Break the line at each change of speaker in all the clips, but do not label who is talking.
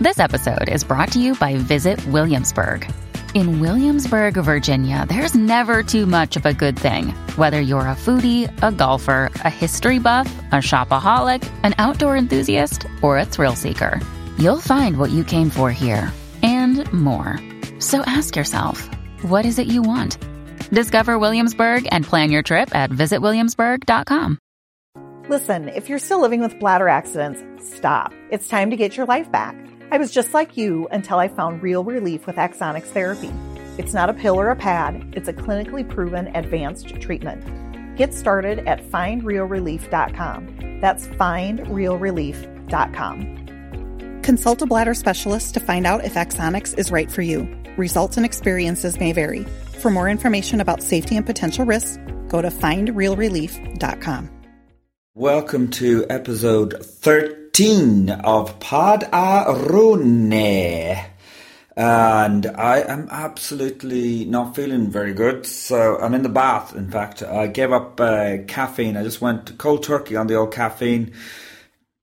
This episode is brought to you by Visit Williamsburg. In Williamsburg, Virginia, there's never too much of a good thing. Whether you're a foodie, a golfer, a history buff, a shopaholic, an outdoor enthusiast, or a thrill seeker, you'll find what you came for here and more. So ask yourself, what is it you want? Discover Williamsburg and plan your trip at visitwilliamsburg.com.
Listen, if you're still living with bladder accidents, stop. It's time to get your life back. I was just like you until I found real relief with Axonics therapy. It's not a pill or a pad, it's a clinically proven advanced treatment. Get started at findrealrelief.com. That's findrealrelief.com. Consult a bladder specialist to find out if Axonics is right for you. Results and experiences may vary. For more information about safety and potential risks, go to findrealrelief.com.
Welcome to episode 13 of Pod a Rune. And I am absolutely not feeling very good. So I'm in the bath, in fact. I gave up uh, caffeine. I just went cold turkey on the old caffeine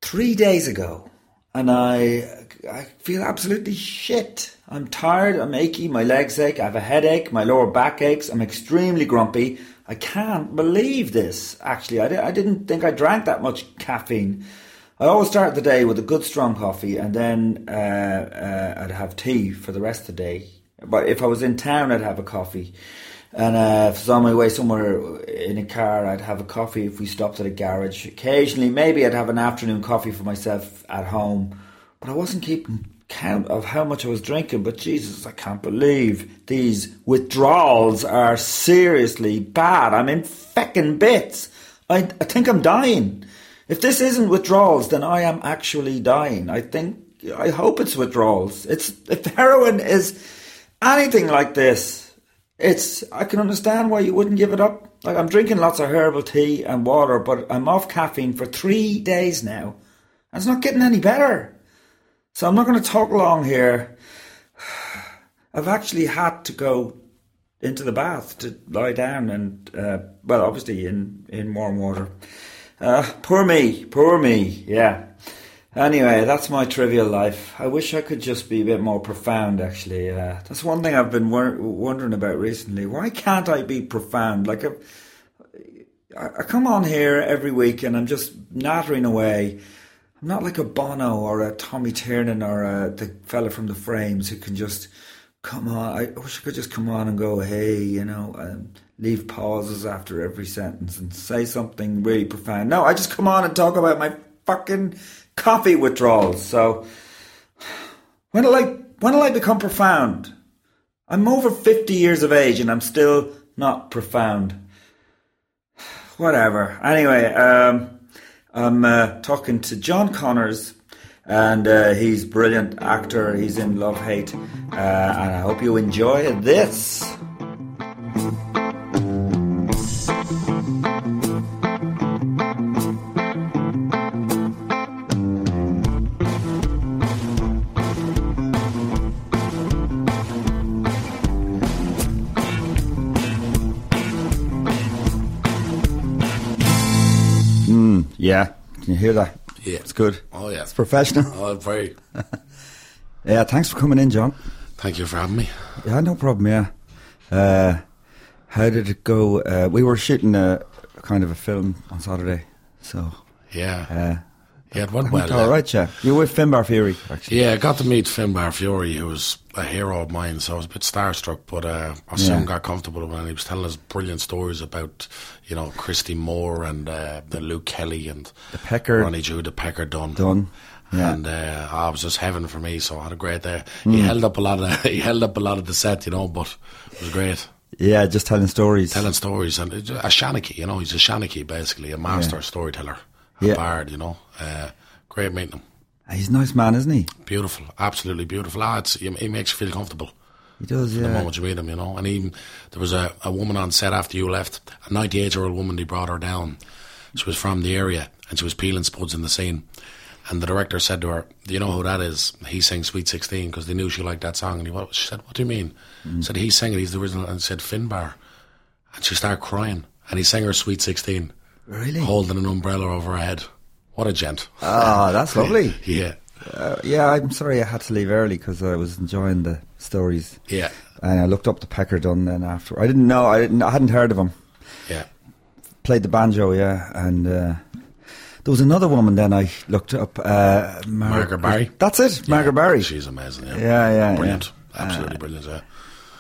three days ago. And I, I feel absolutely shit. I'm tired, I'm achy, my legs ache, I have a headache, my lower back aches, I'm extremely grumpy. I can't believe this, actually. I, di- I didn't think I drank that much caffeine. I always start the day with a good strong coffee and then uh, uh, I'd have tea for the rest of the day. But if I was in town, I'd have a coffee. And uh, if I was on my way somewhere in a car, I'd have a coffee if we stopped at a garage. Occasionally, maybe I'd have an afternoon coffee for myself at home. But I wasn't keeping count of how much I was drinking, but Jesus, I can't believe these withdrawals are seriously bad. I'm in feckin' bits. I, I think I'm dying. If this isn't withdrawals, then I am actually dying. I think, I hope it's withdrawals. It's, if heroin is anything like this, it's, I can understand why you wouldn't give it up. Like, I'm drinking lots of herbal tea and water, but I'm off caffeine for three days now. And it's not getting any better. So I'm not going to talk long here. I've actually had to go into the bath to lie down and, uh, well, obviously in, in warm water. Uh, poor me, poor me, yeah. Anyway, that's my trivial life. I wish I could just be a bit more profound, actually. Uh, that's one thing I've been wor- wondering about recently. Why can't I be profound? Like, I, I come on here every week and I'm just nattering away. I'm not like a Bono or a Tommy Tiernan or a, the fella from the Frames who can just come on. I wish I could just come on and go, hey, you know, and leave pauses after every sentence and say something really profound. No, I just come on and talk about my fucking coffee withdrawals. So when will I when will I become profound? I'm over fifty years of age and I'm still not profound. Whatever. Anyway, um, I'm uh, talking to John Connors, and uh, he's brilliant actor. He's in Love Hate, uh, and I hope you enjoy this. Can you hear that?
Yeah.
It's good.
Oh, yeah.
It's professional.
Oh, very.
Yeah, thanks for coming in, John.
Thank you for having me.
Yeah, no problem, yeah. Uh, how did it go? Uh, we were shooting a kind of a film on Saturday, so
Yeah.
uh,
yeah, it went
I
well.
all right, yeah. You were with Finbar Furey, actually.
Yeah, I got to meet Finbar Furey, who was a hero of mine, so I was a bit starstruck, but uh, I soon
Yeah.
got comfortable with him. He was telling us brilliant stories about, you know, Christy Moore and uh, the Luke Kelly and
The Pecker
Ronnie Jew, the Pecker Dunne.
done. Yeah.
And uh, oh, it was just heaven for me, so I had a great day.
Hmm.
He held up a lot of he held up a lot of the set, you know, but it was great.
yeah, just telling stories.
telling stories and a Shanachie, you know, he's a Shanachie basically, a master storyteller,
Yeah.
bard, you know. Uh, great meeting him.
He's a nice man, isn't he?
Beautiful, absolutely beautiful. Ah, it's, he, he makes you feel comfortable
He does,
the
yeah.
moment you meet him, you know. And even there was a, a woman on set after you left, a 98 year old woman. They brought her down. She was from the area and she was peeling spuds in the scene. And the director said to her, "Do you know who that is? He sang Sweet 16 because they knew she liked that song." And he, what? She said, "What do you mean?" Said he sang it. He's the original. And said Finbar. And she started crying. And he sang her Sweet 16,
Really?
holding an umbrella over her head. What a gent!
Ah, that's lovely.
Yeah,
Uh, yeah, I'm sorry I had to leave early because I was enjoying the stories.
Yeah,
And I looked up the Pecker Dunne then after. I didn't know. I didn't. I hadn't heard of him.
yeah.
Played the banjo, yeah. And uh, there was another woman. Then I looked up. Uh, Mar-
Margaret Barry.
That's it, Margaret Barry.
She's amazing. Yeah,
Yeah, yeah,
brilliant.
yeah.
Absolutely
Uh,
brilliant. Yeah.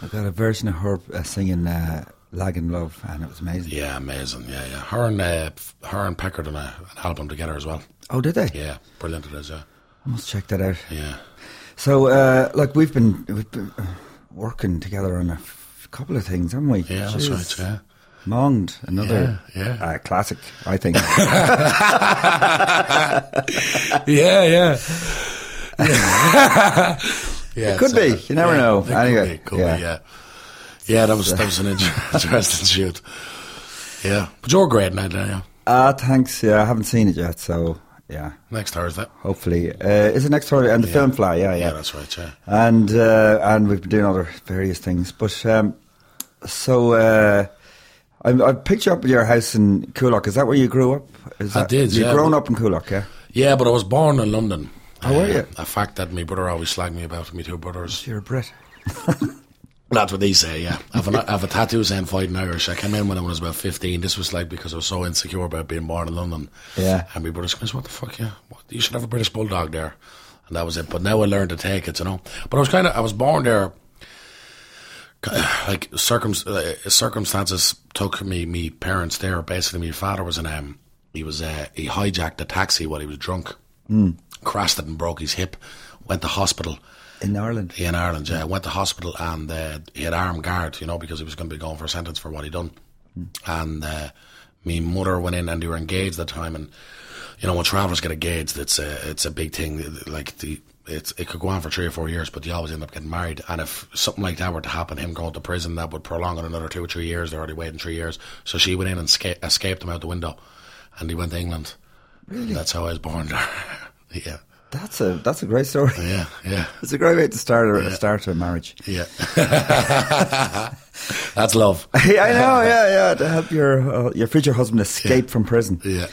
I got a version of her uh, singing uh, "Lagging Love," and it was amazing.
yeah, amazing. Yeah, yeah. Her and uh, her and Pecker Dunne a, an album together as well.
Oh, did they?
Yeah, brilliant it is. Yeah,
I must check that out.
yeah.
So, uh, like, we've been, we've been working together on a f- couple of things, haven't we?
Yeah, that's right. Yeah.
Monged, another
Yeah, yeah.
Uh, classic, I think.
Yeah, yeah. yeah,
It could
so-
be. You never
yeah,
know.
it could
Anyway,
be, could
yeah.
be, yeah. Yeah, that was that was an interesting shoot. Yeah, but you're great now, yeah.
Ah, thanks. Yeah, I haven't seen it yet, so yeah,
Next Thursday.
hopefully. Uh, is it next Friday? And the film fly, yeah, yeah.
Yeah, that's right. Yeah.
and uh, and we've been doing other various things. But um, so uh, I, I picked you up at your house in Coolock. Is that where you grew up? Is that, I
did,
You
yeah,
grown up in Coolock, yeah?
Yeah, but I was born in London. Uh,
Oh, were you?
A fact that my brother always slagged me about, me two brothers.
You're a Brit.
That's what they say, yeah. I have, an, I have a tattoo saying fighting Irish. I came in when I was about 15. This was like because I was so insecure about being born in London.
Yeah.
And my brother goes, what the fuck, yeah? What, you should have a British Bulldog there. And that was it. But now I learned to take it, you know. But I was kind of, I was born there, like, circum, uh, circumstances took me, me parents there. Basically, my father was in, um, he was, uh, he hijacked a taxi while he was drunk, crashed it and broke his hip, went to hospital.
In Ireland.
in Ireland, yeah. Went to hospital and uh, he had armed guard, you know, because he was going to be going for a sentence for what he'd done. And uh, me mother went in and they were engaged at the time. And you know, when travellers get engaged, it's a it's a big thing. Like the it's it could go on for three or four years, but you always end up getting married. And if something like that were to happen, him going to prison, that would prolong it another two or three years. They're already waiting three years. So she went in and sca- escaped him out the window, and he went to England. Really? That's how I was born there. yeah,
That's a that's a great story.
yeah, yeah.
It's a great way to start a, start a marriage.
Yeah. That's love.
yeah, I know. Yeah, yeah. To help your uh, your future husband escape from prison.
Yeah.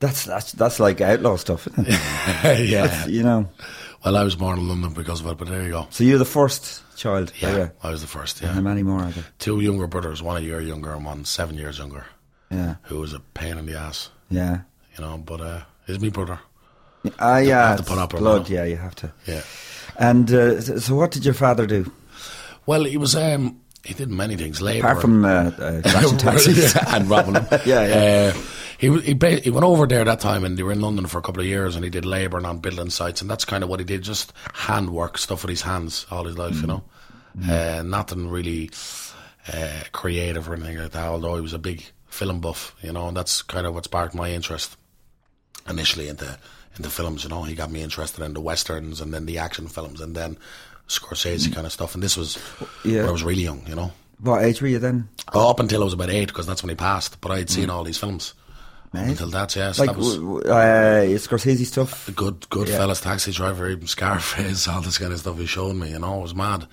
That's that's that's like outlaw stuff, isn't it?
yeah.
That's, you know.
Well, I was born in London because of it, but there you go.
So you're the first child.
Yeah.
you?
I was the first,
How
yeah.
many more are there?
Two younger brothers, one a year younger and one seven years younger,
Yeah,
who was a pain in the ass,
yeah.
you know, but uh, he's my brother.
Ah, yeah.
have to put up
blood. Yeah, you have to.
Yeah.
And uh, so what did your father do
Well, he was, um, he did many things. Labour.
apart from uh, uh, taxis?
and robbing them.
Yeah, yeah.
Uh, he he, ba- he went over there that time, and they were in London for a couple of years, and he did labouring on building sites, and that's kind of what he did, just handwork stuff with his hands all his life, you know. Uh, nothing really uh, creative or anything like that. Although he was a big film buff, you know, and that's kind of what sparked my interest initially into into films. You know, he got me interested in the westerns and then the action films, and then Scorsese kind of stuff. And this was
Yeah.
when I was really young, you know.
What age were you then?
Oh, up until I was about eight, because that's when he passed. But I had seen all these films
Right.
until that. Yeah, so
Like
that was
uh, Scorsese stuff.
good. Good fellas, Taxi Driver, even Scarface, all this kind of stuff he showed me. You know, it was mad.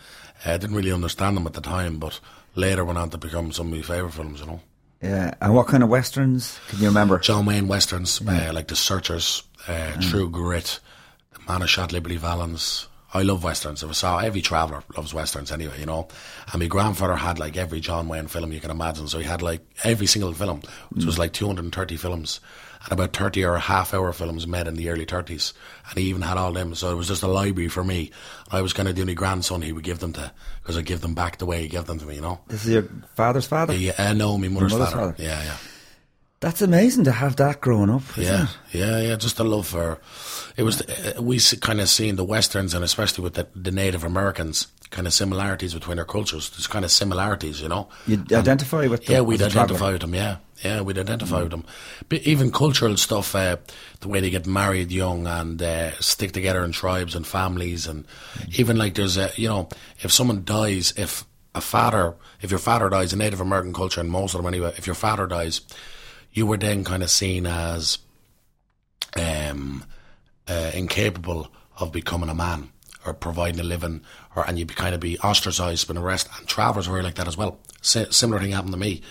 I didn't really understand them at the time, but later went on to become some of my favorite films. You know,
Yeah. And what kind of westerns can you remember?
John Wayne westerns, uh, like The Searchers, uh, True Grit, The Man Who Shot Liberty Valance. I love westerns. If I saw every traveller loves westerns anyway, you know. And my grandfather had like every John Wayne film you can imagine. So he had like every single film, which was like 230 films, and about 30 or a half hour films made in the early 30s. And he even had all them. So it was just a library for me. I was kind of the only grandson he would give them to, because I'd give them back the way he gave them to me, you know.
This is your father's father.
Yeah, uh, no, my mother's,
mother's
father.
father.
Yeah, yeah.
That's amazing to have that growing up.
Yeah,
it?
yeah, yeah. Just a love for it was. Uh, we kind of seen the westerns and especially with the, the Native Americans, kind of similarities between their cultures. There's kind of similarities, you know.
You identify with them.
Yeah, we'd identify with them. Yeah, yeah, we'd identify with them. But even cultural stuff, uh, the way they get married young and uh, stick together in tribes and families, and even like there's a, you know, if someone dies, if a father, if your father dies, in Native American culture, and most of them anyway, if your father dies, you were then kind of seen as um, uh, incapable of becoming a man or providing a living, or and you'd be kind of be ostracised, been arrested. And travellers were like that as well. Si- similar thing happened to me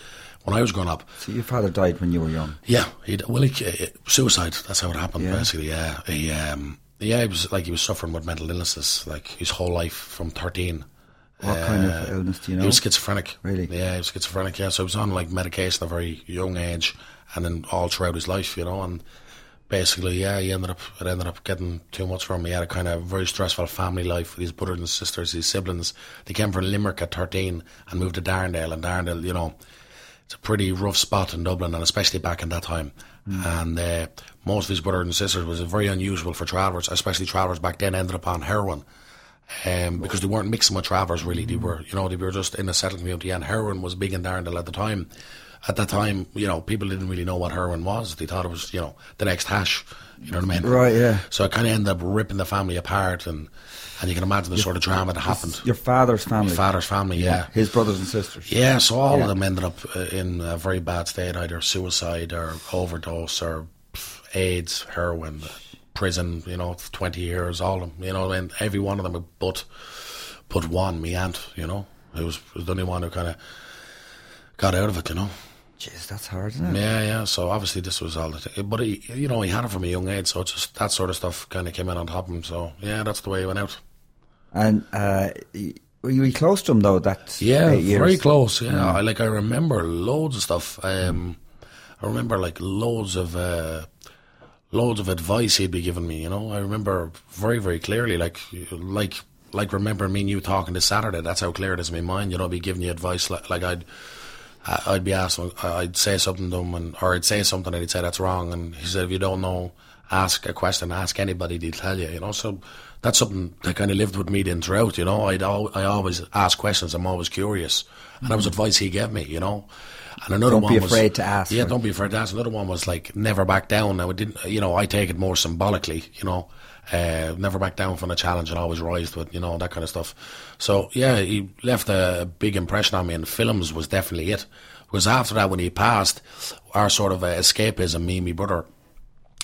when I was growing up.
So your father died when you were young.
Yeah, he well, he, uh, suicide. That's how it happened.
Yeah.
Basically, yeah. He um, Yeah, he was like he was suffering with mental illnesses like his whole life from thirteen.
What kind of illness do you know?
He was schizophrenic.
Really?
Yeah, he was schizophrenic. Yeah, so he was on like medication at a very young age, and then all throughout his life, you know, and basically, yeah, he ended up it ended up getting too much for him. He had a kind of very stressful family life with his brothers and sisters, his siblings. They came from Limerick at thirteen and moved to Darndale, and Darndale, you know, it's a pretty rough spot in Dublin, and especially back in that time. And uh, most of his brothers and sisters was very unusual for travellers, especially travellers back then. Ended up on heroin. Um, because they weren't mixing with travellers really, they were, you know, they were just in a settled community, and heroin was big in Darndale at the time. At that time, you know, people didn't really know what heroin was. They thought it was, you know, the next hash. You know what I mean?
Right, yeah.
So it kind of ended up ripping the family apart, and and you can imagine the sort of drama that happened.
Your father's family.
My father's family, yeah.
His brothers and sisters.
Yeah, so all
Yeah.
of them ended up uh, in a very bad state, either suicide or overdose or AIDS, heroin, prison. You know, twenty years, all of them. You know, and every one of them, but but one, me aunt. You know, who was, was the only one who kind of got out of it. You know.
Jeez, that's hard, isn't it?
Yeah, yeah. So obviously this was all the thing. But he, you know, he had it from a young age, so just that sort of stuff kind of came in on top of him. So yeah, that's the way he went out.
And uh, were you close to him though? That
Yeah, very close. Yeah, I, like I remember loads of stuff. Um, I remember like loads of uh, loads of advice he'd be giving me. You know, I remember very very clearly. Like like like remember me and you talking this Saturday. That's how clear it is in my mind. You know, I'd be giving you advice. Like, like I'd I'd be asked, I'd say something to him, and, or I'd say something, and he'd say that's wrong, and he said, if you don't know, ask a question, ask anybody, they'll tell you, you know. So that's something that kind of lived with me then throughout, you know. I'd al- I always ask questions. I'm always curious, and that was advice he gave me, you know. And another
Don't
one
be
was,
afraid to ask
Yeah, don't be afraid to ask. Another one was like never back down. Now it didn't, you know. I take it more symbolically, you know. Uh, never back down from a challenge and always rise to it, you know, that kind of stuff. So yeah, he left a big impression on me, and films was definitely it. Because after that, when he passed, our sort of uh, escapism, me and my brother,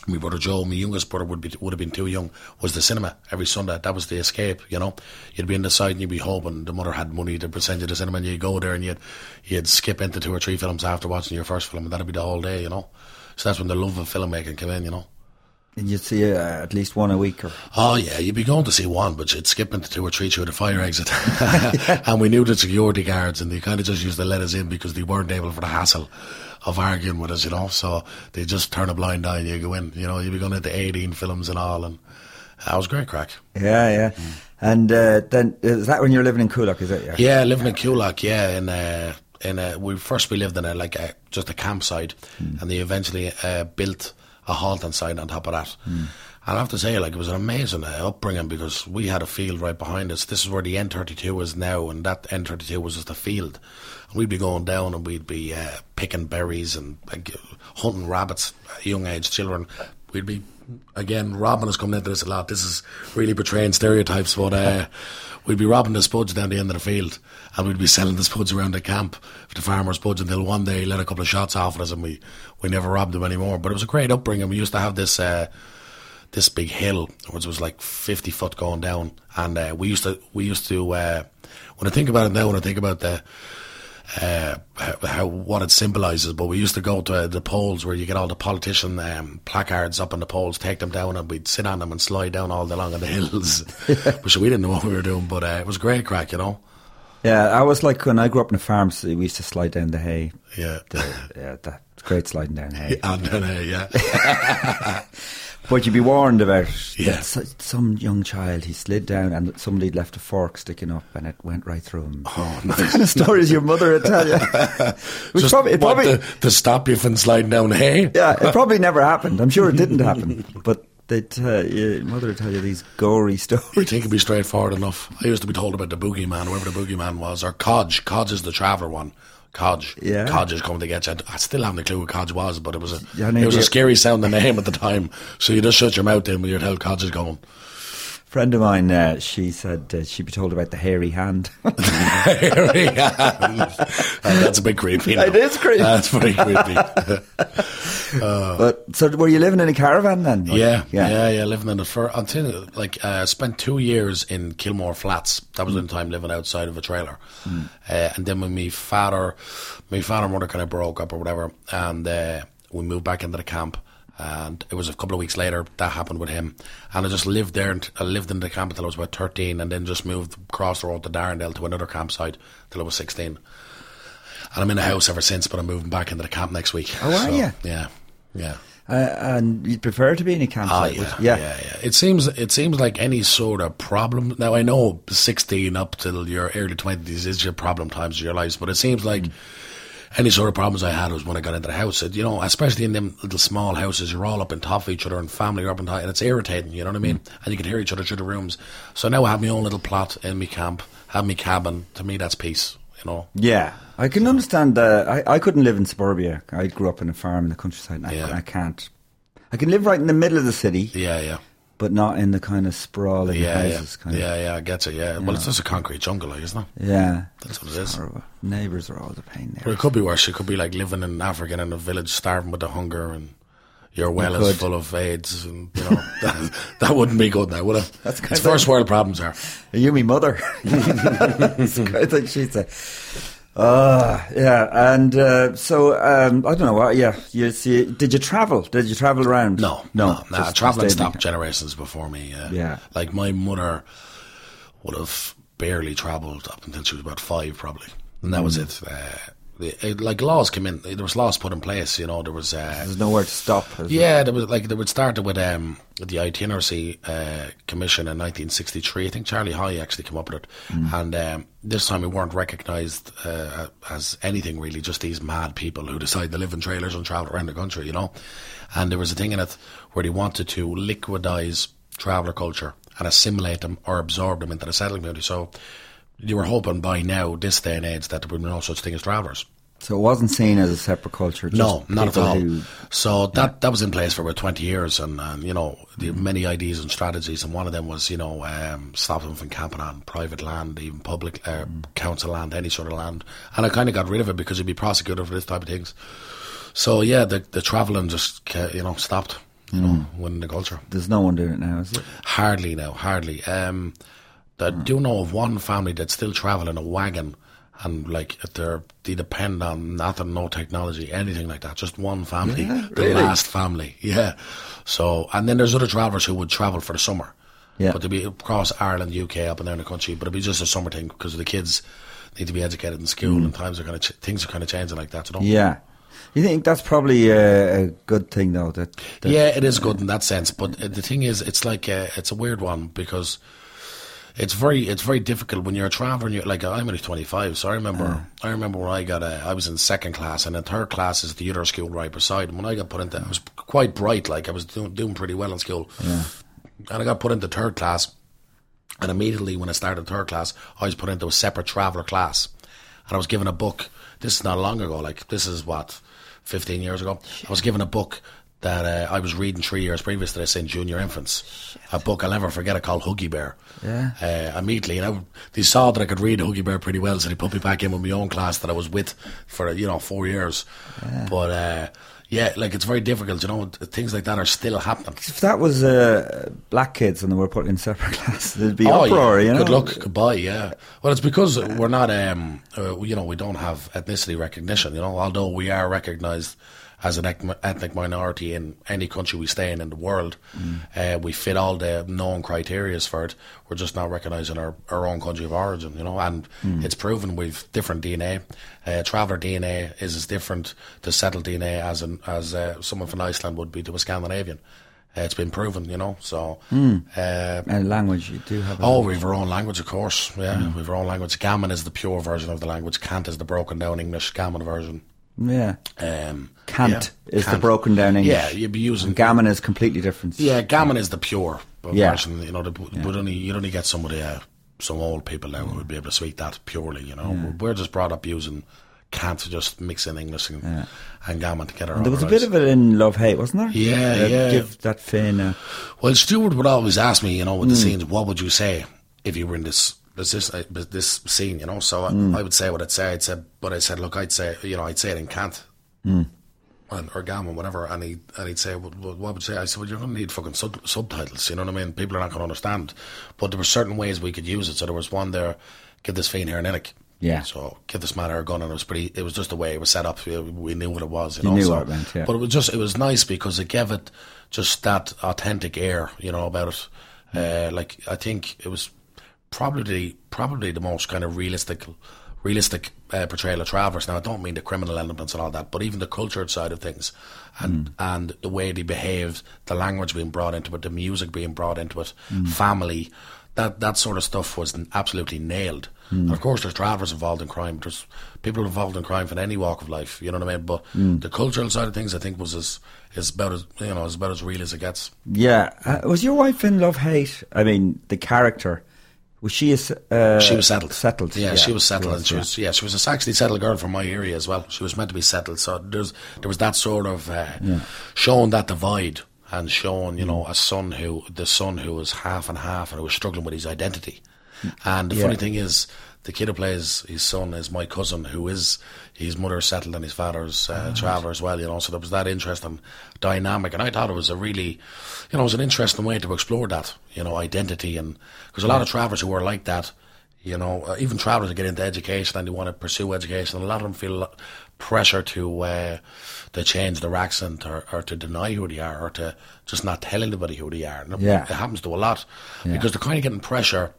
my brother Joe, my youngest brother would be would have been too young, was the cinema every Sunday. That was the escape, you know. You'd be in the side and you'd be hoping the mother had money to send you to the cinema, and you'd go there and you'd you'd skip into two or three films after watching your first film, and that'd be the whole day, you know. So that's when the love of filmmaking came in, you know.
And you'd see uh, at least one a week or
Oh yeah, you'd be going to see one, but you'd skip into two or three through the fire exit. and we knew the security guards, and they kind of just used to let us in because they weren't able for the hassle of arguing with us, you know. So they just turn a blind eye and you go in. You know, you'd be going into eighteen films and all, and that was great crack.
yeah, yeah. And uh, then is that when you're living in Coolock? Is it? Yeah.
Yeah, living in Coolock, yeah, in uh, in uh, we first we lived in a like a, just a campsite, and they eventually uh, built a halting site on top of that. And I have to say, like it was an amazing uh, upbringing because we had a field right behind us. This is where the N32 is now, and that N32 was just a field. We'd be going down and we'd be uh, picking berries and hunting rabbits, young age children. We'd be again robbing us coming into this a lot. This is really betraying stereotypes, but uh, we'd be robbing the spuds down the end of the field, and we'd be selling the spuds around the camp, the farmers' spuds, until one day he let a couple of shots off at us, and we we never robbed them anymore. But it was a great upbringing. We used to have this. Uh, this big hill, which was like fifty foot going down, and uh, we used to we used to uh, when I think about it now, when I think about the uh, how, what it symbolises, but we used to go to the poles where you get all the politician um, placards up on the poles, take them down, and we'd sit on them and slide down all day long on the hills. Which we didn't know what we were doing, but uh, it was great crack, you know.
Yeah, I was like when I grew up in a farm, so we used to slide down the hay.
Yeah,
The, yeah, that's great sliding down hay.
and then uh, yeah,
But you'd be warned about
Yeah.
some young child, he slid down and somebody'd left a fork sticking up and it went right through him.
Oh,
what kind of stories your mother would tell you. Which
just
probably, it
what,
probably,
to, to stop you from sliding down hay.
yeah, it probably never happened. I'm sure it didn't happen. But they'd, uh, your mother would tell you these gory
You
stories.
think it'd be straightforward enough? I used to be told about the boogeyman, whoever the boogeyman was, or Codge. Codge is the traveller one. Codge.
Yeah.
Codge is coming to get you. I still haven't a clue what Codge was, but it was a it was a scary sounding name at the time. So you just shut your mouth in when you're told Codge is going.
Friend of mine, uh, she said uh, she'd be told about the hairy hand.
We are. Uh, that's a bit creepy. now.
It is creepy.
That's pretty creepy.
but so, were you living in a caravan then? Like,
Yeah, yeah, yeah, Living in the fur until like uh, spent two years in Kilmore Flats. That was the time living outside of a trailer, uh, and then when my father, my father and mother kind of broke up or whatever, and uh, we moved back into the camp, And it was a couple of weeks later that happened with him. And I just lived there. and I lived in the camp until I was about 13 and then just moved across the road to Darndale to another campsite till I was 16. And I'm in the house ever since, but I'm moving back into the camp next week.
Oh, are you?
Yeah, yeah.
Uh, and you'd prefer to be in a campsite?
yeah,
would you?
yeah, yeah, It seems it seems like any sort of problem. Now I know sixteen up till your early twenties is your problem times of your lives, but it seems like
Mm.
Any sort of problems I had was when I got into the house. It, you know, especially in them little small houses, you're all up on top of each other and family are up on top, and it's irritating. You know what I mean?
Mm.
And you can hear each other through the rooms. So now I have my own little plot in my camp, have my cabin. To me, that's peace. You know.
Yeah, I can understand. Uh, I I couldn't live in suburbia. I grew up in a farm in the countryside. And
Yeah.
I, I can't. I can live right in the middle of the city,
Yeah, yeah.
But not in the kind of sprawling
Yeah,
houses.
yeah,
Kind
yeah,
of.
yeah. I get it. Yeah. Well, it's just a concrete jungle, like, isn't it?
Yeah,
That's what
It's horrible. Neighbours are always a pain
But
there.
it could be worse. It could be like living in Africa in a village, starving with the hunger, and your well is full of AIDS, and you know that, that wouldn't be good now, would it?
That's kind
it's
of-
first world problems are.
Are you me mother? That's the kind of she'd say. Ah, yeah, and uh, so um, I don't know what. Yeah, you see, did you travel? Did you travel around?
No,
no,
no, nah, traveling stopped generations before me. Yeah.
Yeah.
like my mother would have barely travelled up until she was about five, probably, and that was
Mm.
it. Uh, it- like laws came in, there was laws put in place. You know, there was. Uh,
There's nowhere to stop.
Yeah, there was like they would start with um, the Itinerant uh, Commission in 1963. I think Charlie Haughey actually came up with it, and um, this time we weren't recognised uh, as anything really, just these mad people who decide to live in trailers and travel around the country, you know. And there was a thing in it where they wanted to liquidise traveller culture and assimilate them or absorb them into the settling community. So you were hoping by now, this day and age, that there would be no such thing as travellers.
So it wasn't seen as a separate culture. Just
No, not at all.
who-
So that that was in place for about twenty years, and, and you know, the many ideas and strategies, and one of them was you know um, stopping them from camping on private land, even public uh, council land, any sort of land. And I kind of got rid of it because you'd be prosecuted for this type of things. So yeah, the the travelling just you know stopped. You know, winning the culture.
there's no one doing it now, is it?
Hardly now, hardly. Um, I do know of one family that still travel in a wagon, and like they're they depend on nothing, no technology, anything like that. Just one family,
Yeah,
the
really?
last family. Yeah. So, and then there's other travellers who would travel for the summer.
Yeah.
But they'd be across Ireland, UK, up and down the country. But it'd be just a summer thing because the kids need to be educated in school, and times are kind of ch- things are kind of changing like that. You know.
Mm. Yeah. You think that's probably a, a good thing, though? That, that
Yeah, it is good in that sense, but uh, the thing is, it's like uh, it's a weird one because it's very it's very difficult when you're a traveller. You're like I'm only 25, so I remember mm. I remember when I got a, I was in second class, and in third class is the other school right beside. And when I got put into, I was quite bright, like I was doing, doing pretty well in school, and I got put into third class, and immediately when I started third class, I was put into a separate traveller class, and I was given a book. This is not long ago, like this is what 15 years ago. I was given a book that uh, I was reading three years previous to this in junior infants. A book I'll never forget. It called Huggy Bear.
Yeah.
Uh, immediately, and I, they saw that I could read Huggy Bear pretty well, so they put me back in with my own class that I was with for you know four years. Yeah. But uh, yeah, like it's very difficult. You know, things like that are still happening.
if that was uh, black kids and they were put in separate classes, there'd be
Oh,
uproar.
yeah.
You know.
Good luck, goodbye. Yeah. Well, it's because we're not, um, uh, you know, we don't have ethnicity recognition. You know, although we are recognised as an ethnic minority in any country we stay in in the world, uh, we fit all the known criterias for it. We're just not recognising our, our own country of origin. You know, and it's proven we've different DNA. Uh, traveller DNA is as different to settled DNA as an, as uh, someone from Iceland would be to a Scandinavian. Uh, it's been proven, you know. So, uh,
And language, you do have. a-
Oh, we've our own language, of course. Yeah, we've our own language. Gammon is the pure version of the language. Cant is the broken down English Gammon version.
Yeah.
Um,
Cant
yeah,
is the broken down English.
Yeah, you'd be using
And gammon is completely different.
Yeah, Gammon is the pure
Yeah.
version. You know, the, but only you'd only get somebody, uh, some old people now who would be able to speak that purely. You know, we're just brought up using Cant to just mix in English and, and Gammon together.
There was a bit of it in Love Hate, wasn't there?
Yeah,
Uh,
yeah.
Give that Finn.
Well, Stuart would always ask me, you know,
Hmm.
with the scenes, what would you say if you were in this this this, uh, this scene, you know? So I,
Hmm.
I would say what I'd say. I'd say, but I said, look, I'd say, you know, I'd say it in Cant.
Hmm.
And, or Gammon, whatever, and he and he'd say, well, what would you say? I said, well, you're going to need fucking sub- subtitles. You know what I mean? People are not going to understand. But there were certain ways we could use it. So there was one there, give this fiend here an Innick.
Yeah.
So give this man our gun, and it was pretty. It was just the way it was set up. We- knew what it was. You,
You
know,
knew
so-
what it meant, yeah.
But it was just it was nice because it gave it just that authentic air. You know about it. Uh, like I think it was probably probably the most kind of realistic realistic uh, portrayal of Travers. Now I don't mean the criminal elements and all that, but even the cultured side of things, and and the way they behaved, the language being brought into it, the music being brought into it, family, that that sort of stuff was absolutely nailed. And of course, there's Travers involved in crime. There's people involved in crime from any walk of life. You know what I mean? But the cultural side of things, I think, was as is about as you know as about as real as it gets.
Yeah. Uh, was your wife in love hate? I mean, the character was she? is uh,
She was settled.
Settled.
Yeah, she was settled, and she
yeah.
was yeah, she was a actually settled girl from my area as well. She was meant to be settled, so there's there was that sort of uh, showing that divide and showing you know a son who the son who was half and half and who was struggling with his identity. And the
Yeah.
funny thing is, the kid who plays his son is my cousin, who is his mother settled and his father's uh, traveller as well. You know, so there was that interesting dynamic, and I thought it was a really, you know, it was an interesting way to explore that, you know, identity, and because a lot of travellers who are like that, you know, uh, even travellers who get into education and they want to pursue education, a lot of them feel pressure to uh, to change their accent or, or to deny who they are or to just not tell anybody who they are. And it-
Yeah.
It happens to a lot because they're kind of getting pressure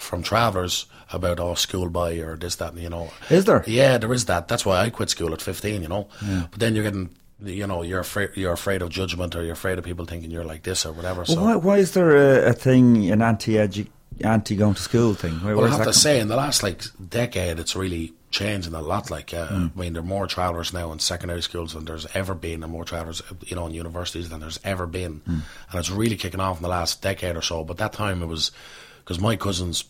from travellers about oh schoolboy or this that and you know
Is there?
yeah there is that that's why I quit school at 15 you know but then you're getting you know you're afraid you're afraid of judgment or you're afraid of people thinking you're like this or whatever so
why, why is there a, a thing, an anti anti going to school thing? Where,
Well, I have to
come-
say, in the last like decade, it's really changing a lot. Like, uh, I mean, there are more travellers now in secondary schools than there's ever been, and more travellers, you know, in universities than there's ever been. And it's really kicking off in the last decade or so. But that time it was because my cousins,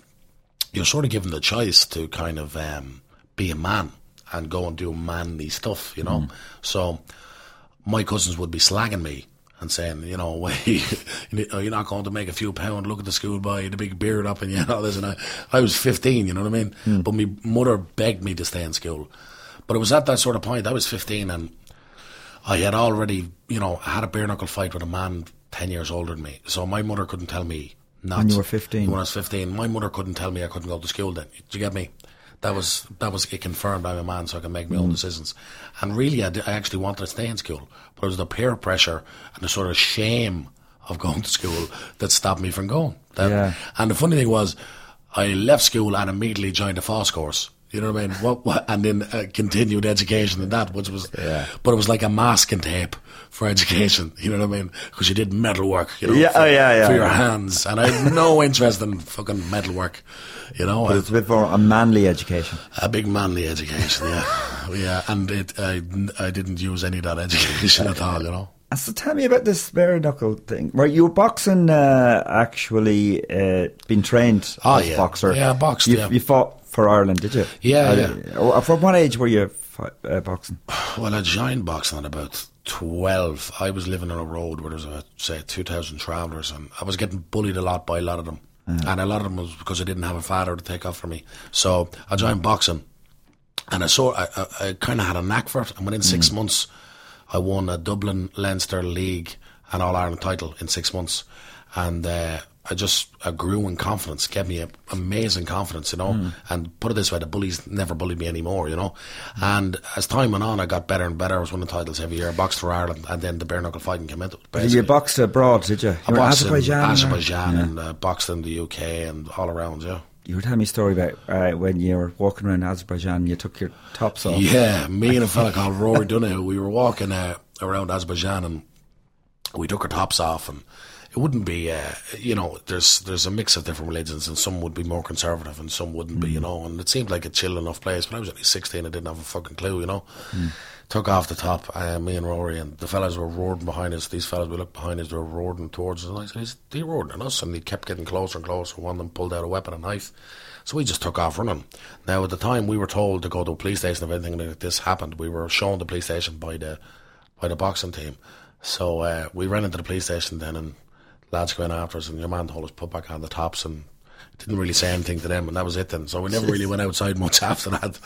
you're sort of given the choice to kind of um, be a man and go and do manly stuff, you know. So my cousins would be slagging me and saying, you know, wait, you're not going to make a few pound. Look at the schoolboy, the big beard up, and you know this. And I, I was 15, you know what I mean. But my mother begged me to stay in school. But it was at that sort of point. I was 15, and I had already, you know, had a bare knuckle fight with a man 10 years older than me. So my mother couldn't tell me not.
When you were 15?
When I was 15, my mother couldn't tell me I couldn't go to school. Then, do you get me? That was that was it confirmed I'm a man, so I can make my
Mm.
own decisions. And really, I, di- I actually wanted to stay in school, but it was the peer pressure and the sort of shame of going to school that stopped me from going. That-
Yeah.
And the funny thing was, I left school and immediately joined a FÁS course. You know what I mean? What, what, and then uh, continued education and that, which was,
Yeah.
but it was like a masking tape for education. You know what I mean? Because you did metal work. You know,
Yeah,
for,
oh, yeah, yeah,
for your hands, and I had no interest in fucking metal work. You know,
But
I-
it's a bit more a manly education.
a big manly education, yeah, yeah, and it, I, I didn't use any of that education at all, you know.
And So tell me about this bare knuckle thing. Where you were boxing, uh, actually uh, been trained
Oh,
as
yeah.
boxer.
Yeah, boxed,
You,
yeah.
you fought for Ireland, did you?
Yeah,
Uh,
yeah.
From what age were you uh, boxing?
Well, I joined boxing at about 12. I was living on a road where there was about, say, 2,000 travellers, and I was getting bullied a lot by a lot of them. And a lot of them was because I didn't have a father to take off for me. So I joined boxing, and I saw, I, I, I kind of had a knack for it. And within six months, I won a Dublin Leinster League and All Ireland title in six months. And uh, I just I grew in confidence, gave me a, amazing confidence, you know. And put it this way, the bullies never bullied me anymore, you know. And as time went on, I got better and better. I was winning titles every year. I boxed for Ireland, and then the bare knuckle fighting came into it.
You boxed abroad, did you? You
I boxed
Azerbaijan.
in Azerbaijan
Yeah.
and uh, boxed in the UK and all around, yeah.
You were telling me a story about uh, when you were walking around Azerbaijan, you took your tops off.
Yeah, me and a fella called Rory Dunne, we were walking uh, around Azerbaijan and we took our tops off and it wouldn't be, uh, you know, there's there's a mix of different religions and some would be more conservative and some wouldn't be, you know, and it seemed like a chill enough place. But I was only 16, I didn't have a fucking clue, you know. Took off the top, uh, me and Rory, and the fellas were roaring behind us. These fellas, we looked behind us, they were roaring towards us. And I said, Is they roaring at us? And they kept getting closer and closer. One of them pulled out a weapon, a knife. So we just took off running. Now, at the time, we were told to go to a police station if anything like this happened. We were shown the police station by the by the boxing team. So uh, we ran into the police station then, and lads in after us, and your man told us put back on the tops and didn't really say anything to them, and that was it then. So we never really went outside much after that.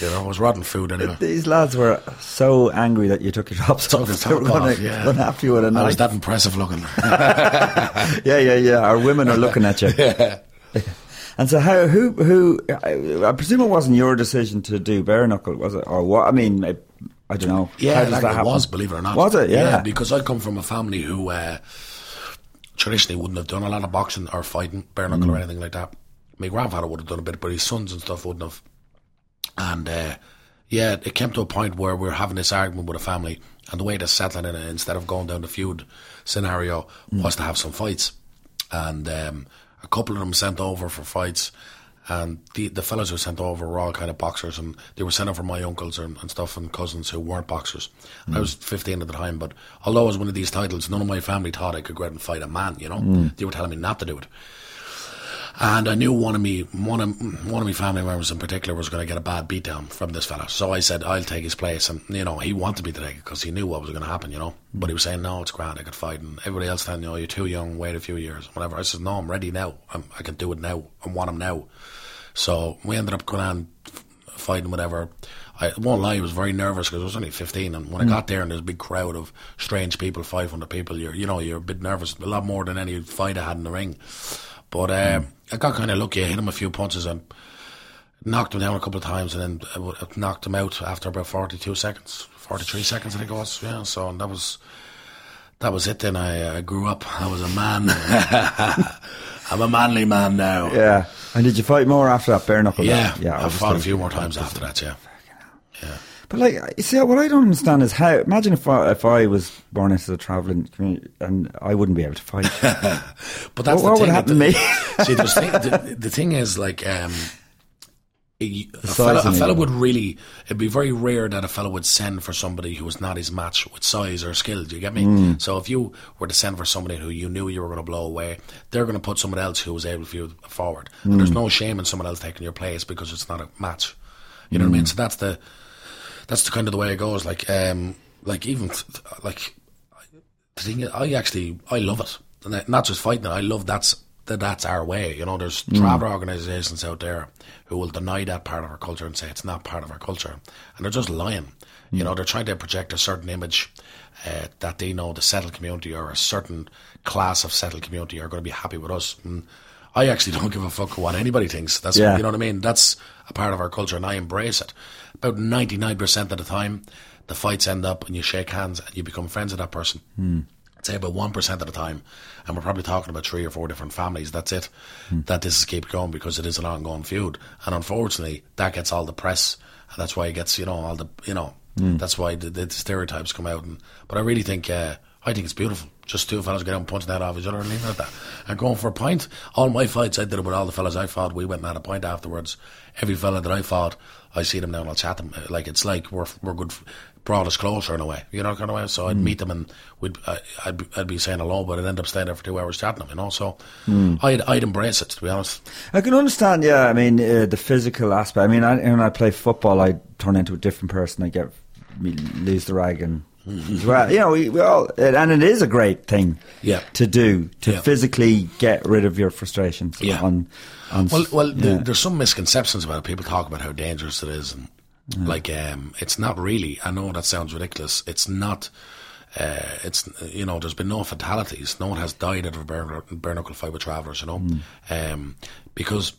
You know, it was rotten food anyway.
These lads were so angry that you took your tops
Took
off.
the
They were
top
gonna
off, yeah.
run after you with a
I was that impressive looking.
yeah, yeah, yeah. Our women are looking at you. yeah. And so, how who who? I, I presume it wasn't your decision to do bare knuckle, was it, or what? I mean, I, I don't know.
Yeah, like
that
it
happen?
was, believe it or not.
Was it? Yeah.
because I come from a family who uh, traditionally wouldn't have done a lot of boxing or fighting, bare knuckle
Mm.
or anything like that. My grandfather would have done a bit, but his sons and stuff wouldn't have. And uh, yeah, it came to a point where we were having this argument with a family, and the way to settle it, instead of going down the feud scenario,
Mm.
was to have some fights. And um, a couple of them sent over for fights. And the the fellas who were sent over were all kind of boxers, and they were sent over my uncles and, and stuff and cousins who weren't boxers. And I mm. was 15 at the time, but although I was one of these titles, none of my family thought I could go out and fight a man. You know, mm. they were telling me not to do it. And I knew one of me, one of one of my family members in particular, was going to get a bad beatdown from this fella. So I said I'll take his place, and you know he wanted me to take it because he knew what was going to happen. You know, but he was saying no, it's grand, I could fight, and everybody else telling you, know, you're too young, wait a few years, whatever. I said no, I'm ready now. I'm, I can do it now. I want him now. So we ended up going on fighting, whatever. I won't lie, I was very nervous because I was only 15, and when I got there and there's a big crowd of strange people, 500 people, you're you know you're a bit nervous, a lot more than any fight I had in the ring. But uh, I got kind of lucky. I hit him a few punches and knocked him down a couple of times, and then I w- I knocked him out after about 42 seconds, 43 seconds, I think it was. Yeah, so and that was that was it. Then I uh, grew up. I was a man. I'm a manly man now.
Yeah. And did you fight more after that bare knuckle?
Yeah,
yeah.
I fought a few more times after that. Yeah, Yeah.
But like, you see, what I don't understand is how. Imagine if I, if I was born into the travelling community and I wouldn't be able to fight.
but that's
What-
the
what would happen to me?
See, the, the thing is like. Um, a, a, fella, a fella would really it'd be very rare that a fella would send for somebody who was not his match with size or skill do you get me
Hmm.
so if you were to send for somebody who you knew you were going to blow away they're going to put someone else who was able to you forward and
Hmm.
there's no shame in someone else taking your place because it's not a match you know what I
Hmm.
mean so that's the that's the kind of the way it goes like um like even like the thing is, I actually I love it and not just fighting. I love that's that that's our way. You know, there's hmm. travel organisations out there who will deny that part of our culture and say it's not part of our culture, and they're just lying. You hmm. know, they're trying to project a certain image uh, that they know the settled community or a certain class of settled community are going to be happy with us. And I actually don't give a fuck what anybody thinks. That's
Yeah.
you know what I mean. That's a part of our culture, and I embrace it. About ninety nine percent of the time, the fights end up and you shake hands and you become friends with that person. I'd say about one percent of the time, and we're probably talking about three or four different families. That's it. That this is keep going because it is an ongoing feud, and unfortunately, that gets all the press, and that's why it gets you know all the you know that's why the, the stereotypes come out. And but I really think uh, I think it's beautiful. Just two fellas get out and punch that off each other and leave it at that, and going for a pint. All my fights, I did it with all the fellas I fought. We went and had a pint afterwards. Every fella that I fought, I see them now and I'll chat them. Like it's like we're we're good. Brought us closer in a way, you know, kind of way. So I'd meet them and we'd I, I'd be, I'd be saying hello, but I'd end up staying there for two hours chatting them, you know. So I'd I'd embrace it to be honest.
I can understand, yeah. I mean, uh, the physical aspect. I mean, I, when I play football, I turn into a different person. I get me lose the rag and as well. You know, we, we all, and it is a great thing,
Yeah.
to do to
Yeah.
physically get rid of your frustrations.
Yeah.
On, on
Well, well,
yeah.
the, there's some misconceptions about it. People talk about how dangerous it is, and like, um, it's not really. I know that sounds ridiculous. It's not. Uh, it's you know, there's been no fatalities. No one has died out of a bare, bare knuckle fight with travellers. You know, um, because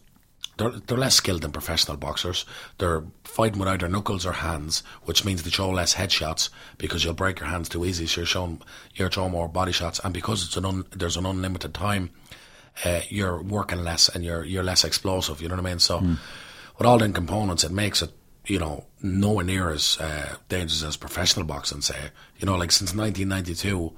they're they're less skilled than professional boxers. They're fighting with either knuckles or hands, which means they throw less headshots because you'll break your hands too easy. So you're showing you're throwing more body shots, and because it's an un, there's an unlimited time uh, you're working less and you're you're less explosive. You know what I mean? So, with all them components, it makes it you know nowhere near as uh, dangerous as professional boxing. Say, you know, like since 1992,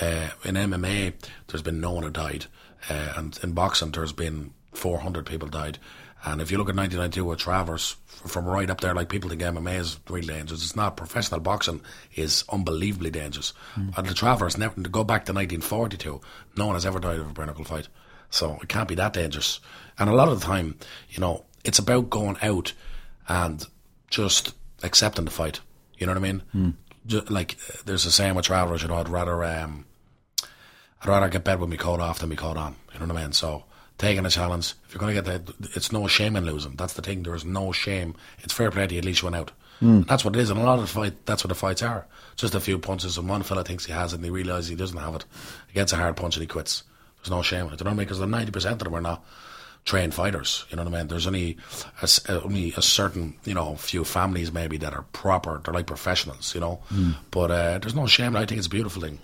uh, in MMA, there's been no one who died, uh, and in boxing, there's been 400 people died. And if you look at 1992 with Travers, from right up there, like people think MMA is really dangerous. It's not. Professional boxing is unbelievably dangerous. And the Travers, never, to go back to 1942, no one has ever died of a bare knuckle fight. So it can't be that dangerous. And a lot of the time, you know, it's about going out and just accepting the fight. You know what I mean? Ju- like, uh, there's a saying with Travers, you know, I'd rather, um, I'd rather get bed with me coat off than me coat on. You know what I mean? So taking a challenge, if you're going to get that, it's no shame in losing. That's the thing. There is no shame. It's fair play to you. At least you went out. And That's what it is. And a lot of the fight, that's what the fights are. Just a few punches, and one fella thinks he has it, and he realises he doesn't have it. He gets a hard punch and he quits. There's no shame in it. You know what I mean? Because the ninety percent of them are not. Trained fighters. You know what I mean? There's only a, uh, only a certain you know few families maybe that are proper. They're like professionals. You know, but uh, there's no shame. I think it's a beautiful thing.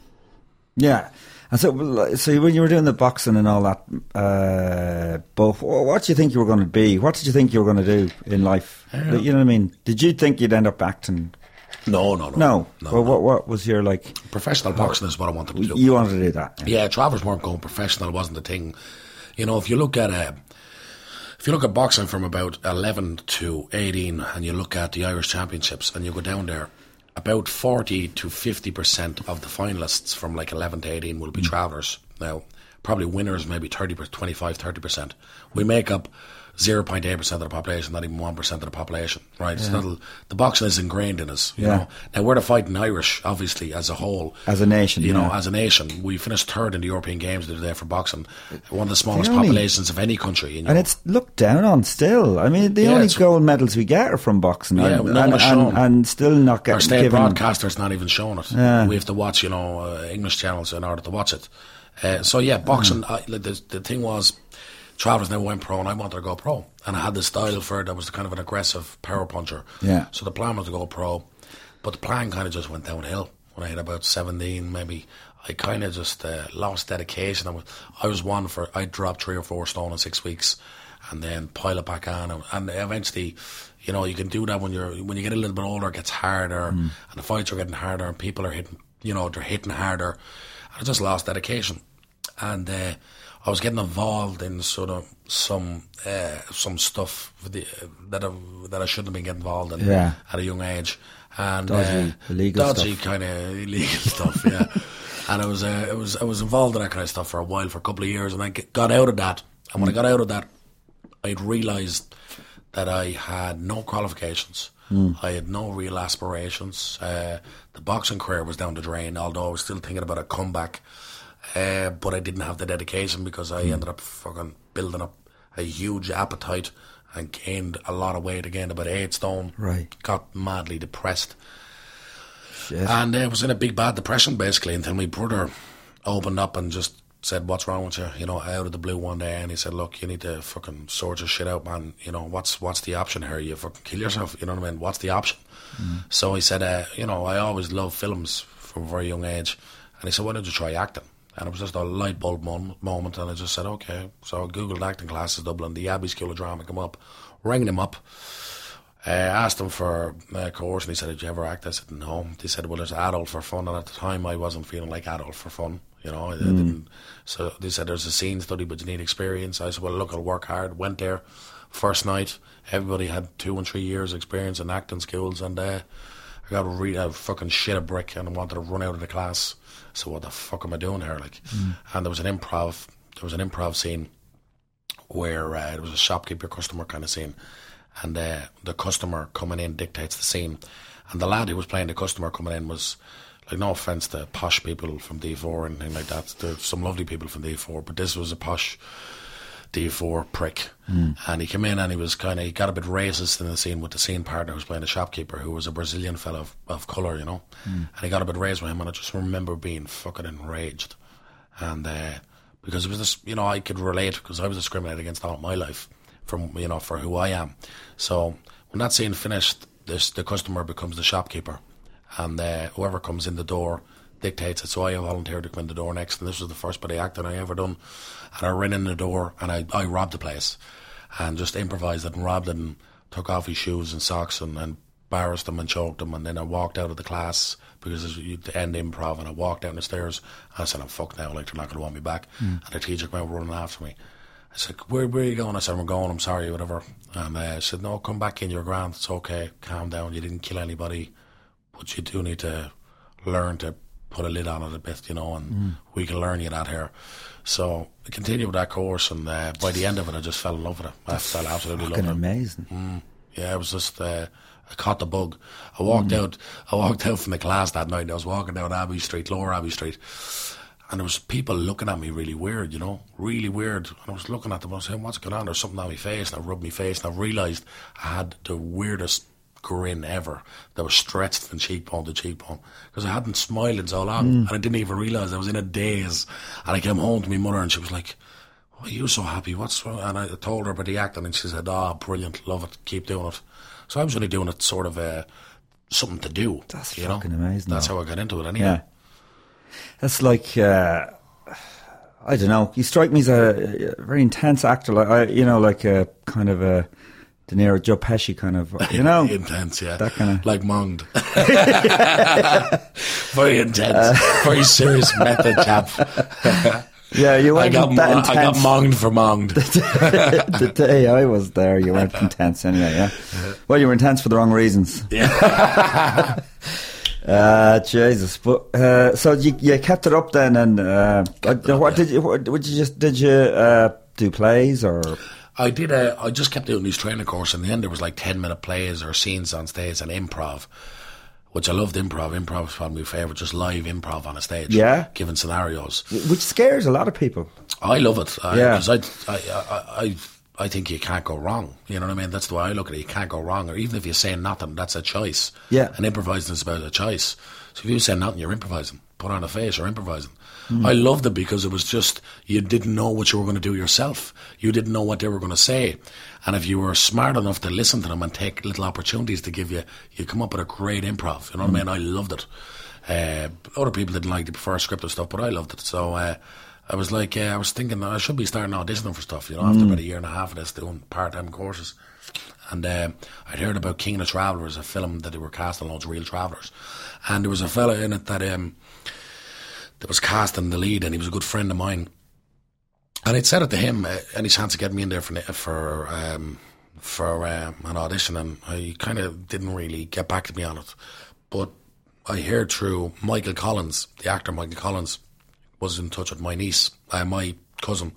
Yeah. And so, so when you were doing the boxing and all that, uh, but what do you think you were going to be? What did you think you were going to do in life? You know what I mean? Did you think you'd end up acting?
No, no, no,
No.
no.
well,
no.
what what was your like?
Professional boxing is what I wanted to do.
You wanted to do that?
Yeah, Travers weren't going professional. wasn't the thing. You know, if you look at uh, if you look at boxing from about eleven to eighteen, and you look at the Irish Championships, and you go down there, about forty to fifty percent of the finalists from like eleven to eighteen will be hmm. travellers. Now, probably winners maybe 30, 25, 30 percent. We make up. 0.8% of the population, not even 1% of the population, right? It's not, the boxing is ingrained in us, you
Yeah.
know. Now, we're the fighting Irish, obviously, as a whole.
As a nation,
You know, as a nation. We finished third in the European Games the other day for boxing. One of the smallest
only-
populations of any country. In
And it's looked down on still. I mean, the
Yeah,
only gold medals we get are from boxing,
Yeah,
and,
no
and, and, and still not getting Our
state
given.
broadcaster's not even showing it.
Yeah.
We have to watch, you know, uh, English channels in order to watch it. Uh, so yeah, boxing. I, the, the thing was, Travers never went pro, and I wanted to go pro, and I had the style for it. I was kind of an aggressive power puncher.
Yeah.
So the plan was to go pro, but the plan kind of just went downhill when I hit about seventeen, maybe. I kind of just uh, lost dedication. I was, I was one for I dropped three or four stone in six weeks, and then pile it back on, and, and eventually, you know, you can do that when you're when you get a little bit older. It gets harder, and the fights are getting harder, and people are hitting, you know, they're hitting harder. I just lost dedication, and uh, I was getting involved in sort of some uh, some stuff the, that I, that I shouldn't have been getting involved in
Yeah.
at a young age, and
Dodgy,
uh,
illegal
dodgy kind of illegal stuff, yeah. And I was uh, I was I was involved in that kind of stuff for a while, for a couple of years, and I got out of that. And when I got out of that, I'd realised that I had no qualifications. I had no real aspirations. Uh, the boxing career was down the drain, although I was still thinking about a comeback. Uh, but I didn't have the dedication because I ended up fucking building up a huge appetite and gained a lot of weight. Again, about eight stone.
Right.
Got madly depressed.
Shit.
And I was in a big bad depression basically until my brother opened up and just said, "What's wrong with you?" You know, out of the blue one day, and he said, "Look, you need to fucking sort your shit out, man. You know, what's what's the option here? You fucking kill yourself. You know what I mean? What's the option?" So he said, uh, "You know, I always loved films from a very young age," and he said, "Why don't you try acting?" And it was just a light bulb moment, and I just said, "Okay." So I googled acting classes Dublin, the Abbey School of Drama come up, rang them up. I asked them for a course, and he said, "Did you ever act?" I said, "No." They said, "Well, there's adult for fun," and at the time, I wasn't feeling like adult for fun. You know, I, I didn't. So they said, "There's a scene study, but you need experience." I said, "Well, look, I'll work hard." Went there, first night. Everybody had two and three years experience in acting schools, and uh, I got a, fucking shit a brick, and I wanted to run out of the class. So what the fuck am I doing here? Like, and there was an improv. There was an improv scene where uh, there was a shopkeeper customer kind of scene, and uh, the customer coming in dictates the scene, and the lad who was playing the customer coming in was like no offense to posh people from D4 and anything like that. There's some lovely people from D4, but this was a posh D4 prick, and he came in and he was kind of he got a bit racist in the scene with the scene partner who was playing the shopkeeper who was a Brazilian fellow of, of color, you know, and he got a bit raised with him, and I just remember being fucking enraged, and. uh because it was this, you know, I could relate because I was discriminated against all my life from, you know, for who I am. So when that scene finished, this the customer becomes the shopkeeper, and uh, whoever comes in the door dictates it. So I volunteered to come in the door next, and this was the first bit of acting I ever done. And I ran in the door and I, I robbed the place, and just improvised it and robbed it and took off his shoes and socks and, and embarrassed him and choked him, and then I walked out of the class because it's you- to end improv, and I walked down the stairs. And I said, "I'm fucked now. Like they're not going to want me back." And the teacher came out running after me. I said, "Where, where are you going?" I said, "We're going. I'm sorry, whatever." And uh, she said, "No, come back in. You're grand. It's okay. Calm down. You didn't kill anybody, but you do need to learn to put a lid on it a bit, you know, and we can learn you that here." So I continued with that course, and uh, by the end of it, I just fell in love with it. I fell absolutely in love with it.
amazing.
Yeah, it was just uh, I caught the bug. I walked out. I walked out from the class that night. I was walking down Abbey Street, Lower Abbey Street, and there was people looking at me really weird. You know, really weird. And I was looking at them. I was saying, "What's going on?" There's something on my face, and I rubbed my face, and I realised I had the weirdest grin ever that was stretched from cheekbone to cheekbone because I hadn't smiled in so long, and I didn't even realise I was in a daze. And I came home to my mother, and she was like Why oh, are you so happy? What's wrong? And I told her about the acting, and she said, "Oh, brilliant, love it, keep doing it." So I was only doing it sort of uh, something to do.
That's
you
fucking
know?
amazing,
That's
though.
how I got into it. Anyway.
Yeah. That's like, uh, I don't know. You strike me as a, a very intense actor. Like, I, you know, like a kind of a De Niro, Joe Pesci kind of, you know.
intense, yeah.
that kinda-
like monged. very intense, very serious method chap.
yeah, you
I
weren't
got,
that
mo- I got
intense.
monged for monged.
the day I was there, you weren't intense anyway, yeah? Well, you were intense for the wrong reasons.
yeah.
Uh, Jesus. But, uh, so you, you kept it up then and, uh,
up,
what
yeah.
did you, what, would you just, did you, uh, do plays or?
I did. A, I just kept doing these training courses. In the end, there was like ten minute plays or scenes on stage and improv, which I loved. Improv. Improv was probably my favorite. Just live improv on a stage.
Yeah.
Given scenarios.
Which scares a lot of people.
I love it.
Yeah.
'cause I, I, I, I, I think you can't go wrong. You know what I mean? That's the way I look at it. You can't go wrong. Or even if you say nothing, that's a choice.
Yeah.
And improvising is about a choice. So if you say nothing, you're improvising. Put on a face, you're improvising.
Hmm.
I loved it because it was just, you didn't know what you were going to do yourself. You didn't know what they were going to say. And if you were smart enough to listen to them and take little opportunities to give you, you come up with a great improv. You know what I mean? I loved it. Uh, other people didn't like the prefer scripted stuff, but I loved it. So, uh, I was like, uh, I was thinking that I should be starting auditioning for stuff, you know, after about a year and a half of this doing part time courses. And uh, I'd heard about King of the Travellers, a film that they were casting loads of real travellers. And there was a fella in it that um, that was cast in the lead, and he was a good friend of mine. And I'd said it to him, uh, any chance of getting me in there for for um, for um, an audition, and he kind of didn't really get back to me on it. But I heard through Michael Collins, the actor Michael Collins, was in touch with my niece, uh, my cousin,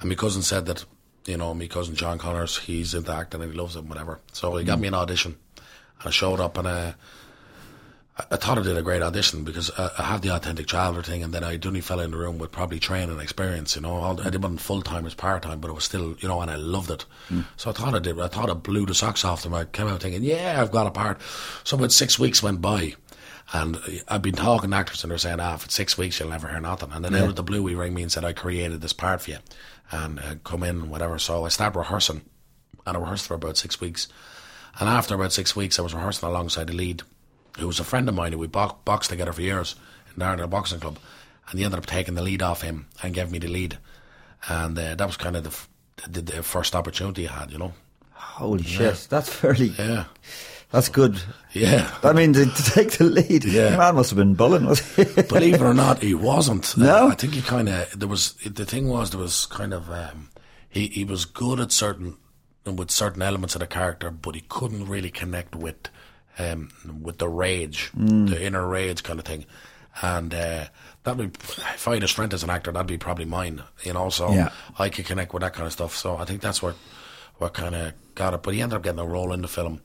and my cousin said that you know my cousin John Connors, he's into acting and he loves it, whatever. So he got me an audition, and I showed up and. Uh, I- thought I did a great audition because I, I had the authentic traveller thing, and then I only fell in the room with probably training and experience. You know, All, I didn't full time as part time, but it was still, you know, and I loved it. So I thought I did. I thought I blew the socks off them. I came out thinking, yeah, I've got a part. So about six weeks went by, and I've been talking to actors, and they're saying, ah, for six weeks you'll never hear nothing. And then out of the blue, he rang me and said, I created this part for you, and uh, come in and whatever. So I started rehearsing, and I rehearsed for about six weeks. And after about six weeks, I was rehearsing alongside the lead, who was a friend of mine who we bo- boxed together for years in the Ireland Boxing Club. And he ended up taking the lead off him and gave me the lead. And uh, that was kind of the, f- the, the first opportunity I had, you know.
Holy shit. That's fairly,
Yeah.
that's good.
Yeah.
I mean, to, to take the lead,
Yeah.
the man must have been bullying, was he?
Believe it or not, he wasn't.
No?
Uh, I think he kind of there was the thing was there was kind of um, he he was good at certain and with certain elements of the character, but he couldn't really connect with um, with the rage,
Mm.
the inner rage kind of thing. And uh, that would if I had a strength as an actor, that'd be probably mine. You know, so
Yeah.
I could connect with that kind of stuff. So I think that's what what kind of got it. But he ended up getting a role in the film.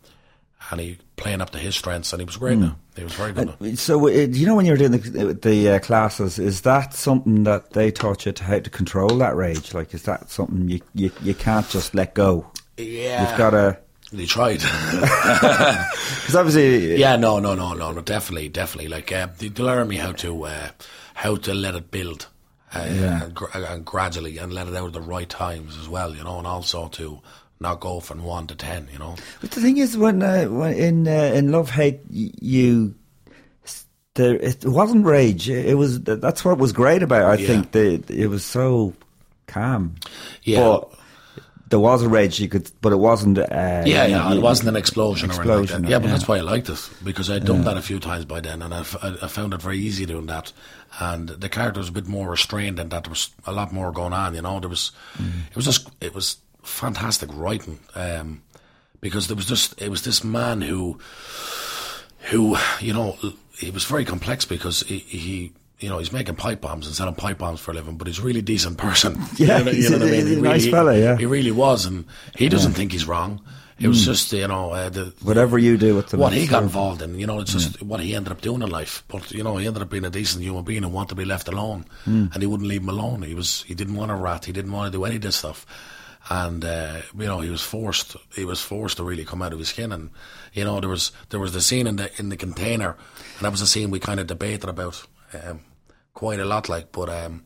And he playing up to his strengths, and he was great.
Mm.
Now he was very good. now.
So, uh, you know when you're doing the, the uh, classes, is that something that they taught you to how to control that rage? Like, is that something you, you, you can't just let go?
Yeah,
You've got to,
They tried.
because obviously,
yeah, no, no, no, no, no. Definitely, definitely. Like uh, they, they learn me how to uh, how to let it build, uh,
Yeah.
and, gr- and gradually, and let it out at the right times as well. You know, and also to not go from one to ten. You know.
But the thing is, when, uh, when in uh, in love hate, you there it wasn't rage. It was that's what was great about. it, I
Yeah.
think the it was so calm.
Yeah.
but there was a rage you could, but it wasn't. Uh,
Yeah, yeah, it wasn't an explosion, or anything like
Explosion.
Yeah, but
yeah.
that's why I liked it because I'd done that a few times by then, and I, f- I- I found it very easy doing that. And the character was a bit more restrained, and that there was a lot more going on. You know, there was, it was just, it was fantastic writing um, because there was just, it was this man who, who, you know, he was very complex because he. he you know, he's making pipe bombs and selling pipe bombs for a living, but he's a really decent person.
Yeah,
you know,
he's
you know
a-
what I mean?
he's a
He
nice
really-
fella, yeah.
He really was, and he doesn't think he's wrong. It was just, you know, uh, the,
Whatever you do with them,
what he got involved in. You know, it's just what he ended up doing in life. But you know, he ended up being a decent human being and wanted to be left alone, and he wouldn't leave him alone. He was he didn't want to rat. He didn't want to do any of this stuff, and uh, you know, he was forced. He was forced to really come out of his skin. And you know, there was there was the scene in the in the container, and that was a scene we kind of debated about um, quite a lot. Like, but um,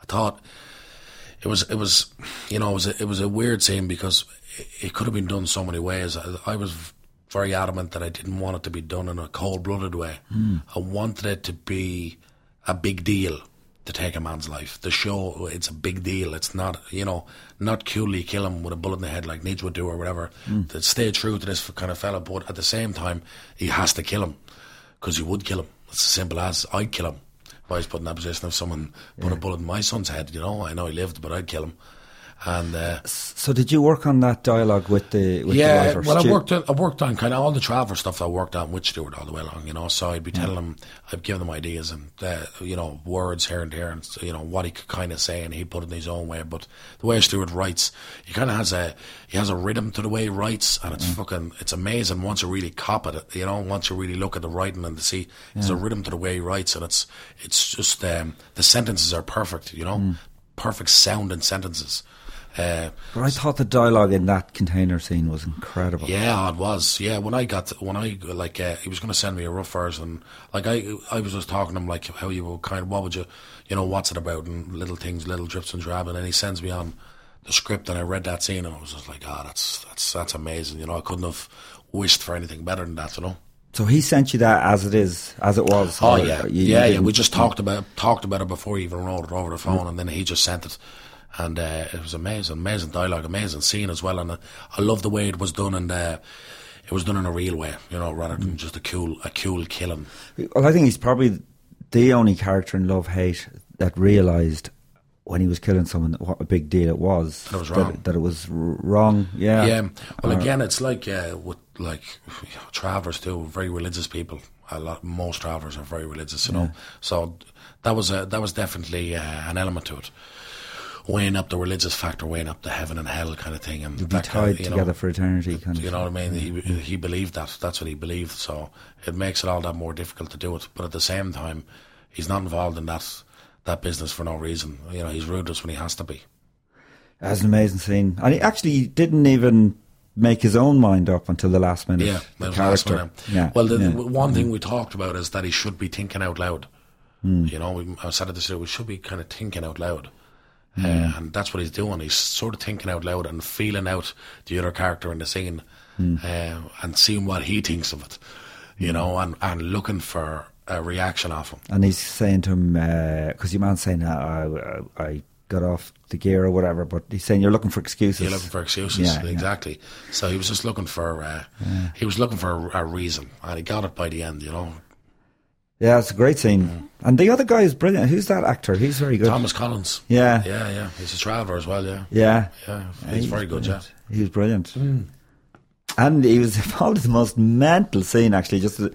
I thought it was it was you know it was a, it was a weird scene because it, it could have been done so many ways. I, I was very adamant that I didn't want it to be done in a cold blooded way. I wanted it to be a big deal to take a man's life. The show it's a big deal. It's not you know not coolly kill him with a bullet in the head like Nidge would do or whatever. To stay true to this kind of fella, but at the same time he has to kill him because you would kill him. It's as simple as I'd kill him. If I was put in that position, if someone put a bullet in my son's head, you know, I know he lived, but I'd kill him. And uh,
So did you work on that dialogue with the with the
yeah,
writer?
well, I worked on, I worked on kind of all the travel stuff that I worked on with Stuart all the way along, you know. So I'd be telling him, I'd give them ideas and uh, you know words here and there, and you know what he could kind of say, and he put it in his own way. But the way Stuart writes, he kind of has a he has a rhythm to the way he writes, and it's fucking it's amazing once you really cop at it, you know. Once you really look at the writing and to see there's a rhythm to the way he writes, and it's it's just um, the sentences are perfect, you know, perfect sound sounding sentences. Uh,
But I thought the dialogue in that container scene was incredible.
yeah, it was. Yeah, when I got when I like uh, he was going to send me a rough version. Like I I was just talking to him like how you were kind of what would you you know what's it about and little things, little drips and drab, and then he sends me on the script and I read that scene and I was just like, ah, that's that's that's amazing. You know, I couldn't have wished for anything better than that. You know.
So he sent you that as it is, as it was.
Oh yeah,
you- you
yeah, yeah. We just talked about talked about it before he even wrote it over the phone, and then he just sent it, and uh, it was amazing, amazing dialogue, amazing scene as well, and uh, I love the way it was done, and uh, it was done in a real way, you know, rather than just a cool a cool killing.
Well, I think he's probably the only character in Love Hate that realised when he was killing someone what a big deal it was.
That it was wrong.
That it was r- wrong. Yeah.
Yeah. Well,
Or-
again, it's like uh, with like you know, travellers too, very religious people. A lot, most travellers are very religious, you know. So that was a, that was definitely uh, an element to it, weighing up the religious factor, weighing up the heaven and hell kind of thing, and
be
that
tied
kind of, you know,
together for eternity. Kind of.
You know what I mean? He he believed that. That's what he believed. So it makes it all that more difficult to do it. But at the same time, he's not involved in that that business for no reason. You know, he's ruthless when he has to be.
That's an amazing scene, and he actually didn't even make his own mind up until the last minute.
Yeah,
the
the
character. Yeah.
Well, the,
yeah.
the one thing we talked about is that he should be thinking out loud.
Hmm.
You know, we, I said it this year, we should be kind of thinking out loud.
Hmm.
Uh, and that's what he's doing. He's sort of thinking out loud and feeling out the other character in the scene
Hmm.
uh, and seeing what he thinks of it, you know, and, and looking for a reaction off him.
And he's saying to him, because your man's saying, uh, I, I got off the gear or whatever, but he's saying, You're looking for excuses.
You're looking for excuses,
Yeah, yeah.
exactly. So he was just looking for, uh, he was looking for a, a reason, and he got it by the end. You know,
Yeah, it's a great scene. And the other guy is brilliant. Who's that actor? He's very good.
Thomas Collins.
Yeah.
yeah, yeah. He's a traveller as well. Yeah,
Yeah.
yeah. He's very good. Yeah.
brilliant. He was brilliant. And he was probably the most mental scene, actually. Just you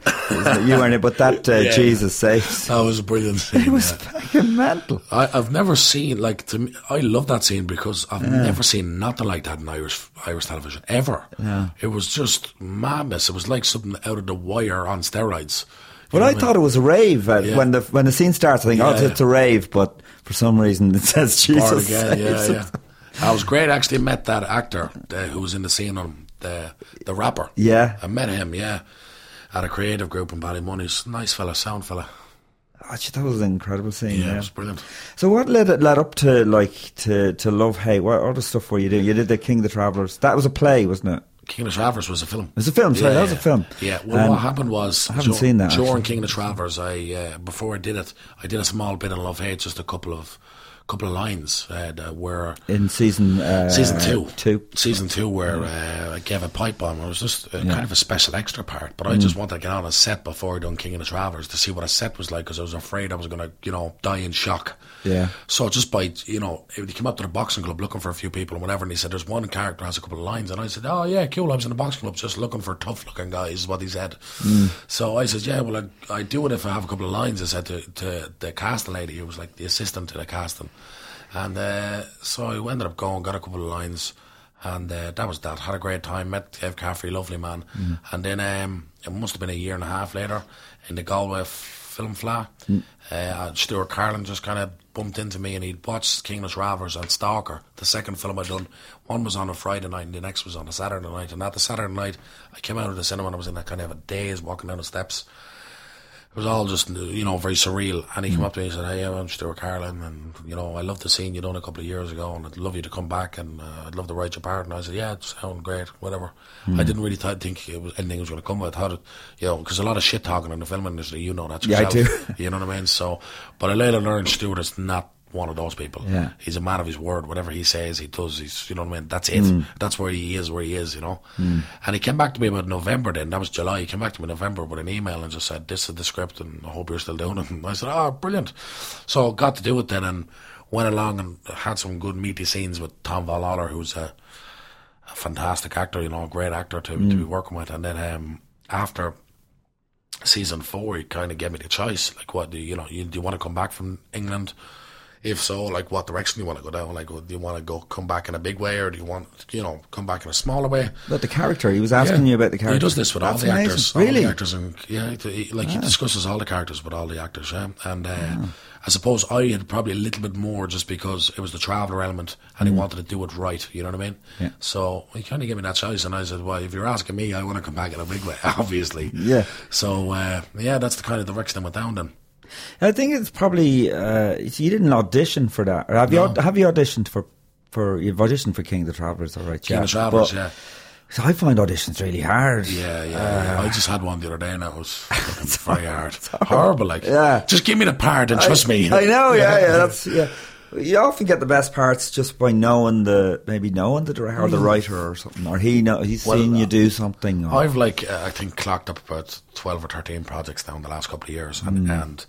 weren't it, but that uh,
Yeah.
Jesus saves.
That was a brilliant scene.
It was
yeah.
fucking mental.
I, I've never seen like to me, I love that scene because I've never seen nothing like that in Irish Irish television ever.
Yeah.
It was just madness. It was like something out of the wire on steroids.
Well, I thought it was a rave uh,
Yeah.
when the when the scene starts. I think, oh,
Yeah,
it's, it's a rave, but for some reason it says Jesus
again, yeah, yeah. I was great. I actually, met that actor uh, who was in the scene on the the rapper.
Yeah.
I met him. Yeah, at a creative group in Ballymoney's. Nice fella, sound fella.
Actually, that was an incredible scene.
Yeah,
Yeah.
it was brilliant.
So what led it led up to like to to love hate? What other stuff were you doing? You did the King of the Travelers. That was a play, wasn't it?
King of the Travellers was a film. It
was a film, sorry, that was a film.
Yeah. Well,
Um,
what happened was
I haven't seen that,
during
actually.
King of the Travellers. I uh, before I did it, I did a small bit in Love Hate, just a couple of couple of lines uh, that were
In season uh,
season two,
two.
season two, where uh, I gave a pipe bomb. It was just uh, kind of a special extra part, but I just wanted to get on a set before I done King of the Travellers to see what a set was like because I was afraid I was going to, you know, die in shock.
Yeah.
So just by you know, he came up to the boxing club looking for a few people and whatever, and he said, "There's one character has a couple of lines," and I said, "Oh yeah, cool. I was in the boxing club just looking for tough looking guys." Is what he said. So I said, "Yeah, well, I, I do it if I have a couple of lines." I said to, to the casting lady, who was like the assistant to the casting, and uh, so I ended up going, got a couple of lines. And uh, that was that. Had a great time. Met Dave Caffrey, lovely man. And then um, it must have been a year and a half later in the Galway f- Film Fleadh. Uh, Stuart Carolan just kind of bumped into me and he'd watched King of the Travellers and Stalker, the second film I'd done. One was on a Friday night and the next was on a Saturday night. And at the Saturday night, I came out of the cinema and I was in that kind of a daze walking down the steps. Was all just you know very surreal. And he came up to me and said, "Hey, I'm Stuart Carolan, and you know I love the scene you done a couple of years ago, and I'd love you to come back, and uh, I'd love to write your part." And I said, "Yeah, it sounds great, whatever." I didn't really th- think it was, anything was going to come. I thought, it, you know, because a lot of shit talking in the film industry, you know that
Yeah, I do.
you know what I mean? So, but I later learned Stuart is not one of those people.
Yeah.
He's a man of his word. Whatever he says, he does. He's, you know what I mean? That's it.
Mm.
That's where he is, where he is, you know? And he came back to me about November then. That was July. He came back to me in November with an email and just said, this is the script and I hope you're still doing it. And I said, oh, brilliant. So got to do it then and went along and had some good meaty scenes with Tom Vaughan-Lawlor, who's a, a fantastic actor, you know, a great actor to, to be working with. And then um, after season four, he kind of gave me the choice. Like, what do you, you know? You, do you want to come back from England? If so, like, what direction do you want to go down? Like, do you want to go come back in a big way, or do you want, you know, come back in a smaller way?
But the character, he was asking you about the character.
He does this with all the
amazing.
actors. All
Really?
the actors, and yeah, he, like he discusses all the characters with all the actors. Yeah, and uh, I suppose I had probably a little bit more just because it was the traveller element, and he wanted to do it right. You know what I mean?
Mm. Yeah.
So he kind of gave me that choice, and I said, "Well, if you're asking me, I want to come back in a big way, obviously."
Yeah.
So uh, yeah, that's the kind of direction I went down then.
I think it's probably uh, you didn't audition for that, or have you?
No.
aud- Have you auditioned for? For you've auditioned for King of the Travellers, all right?
King
yeah.
of Travellers,
But-
yeah.
So I find auditions really hard.
Yeah, yeah, yeah. I just had one the other day and it was very hard. Horrible, like.
Yeah.
Just give me the part and trust me.
I know, yeah, yeah. That's yeah. You often get the best parts just by knowing the maybe knowing the director or the writer or something, or he know he's
Well,
seen you
uh,
do something. Or,
I've like uh, I think clocked up about twelve or thirteen projects now in the last couple of years, and, and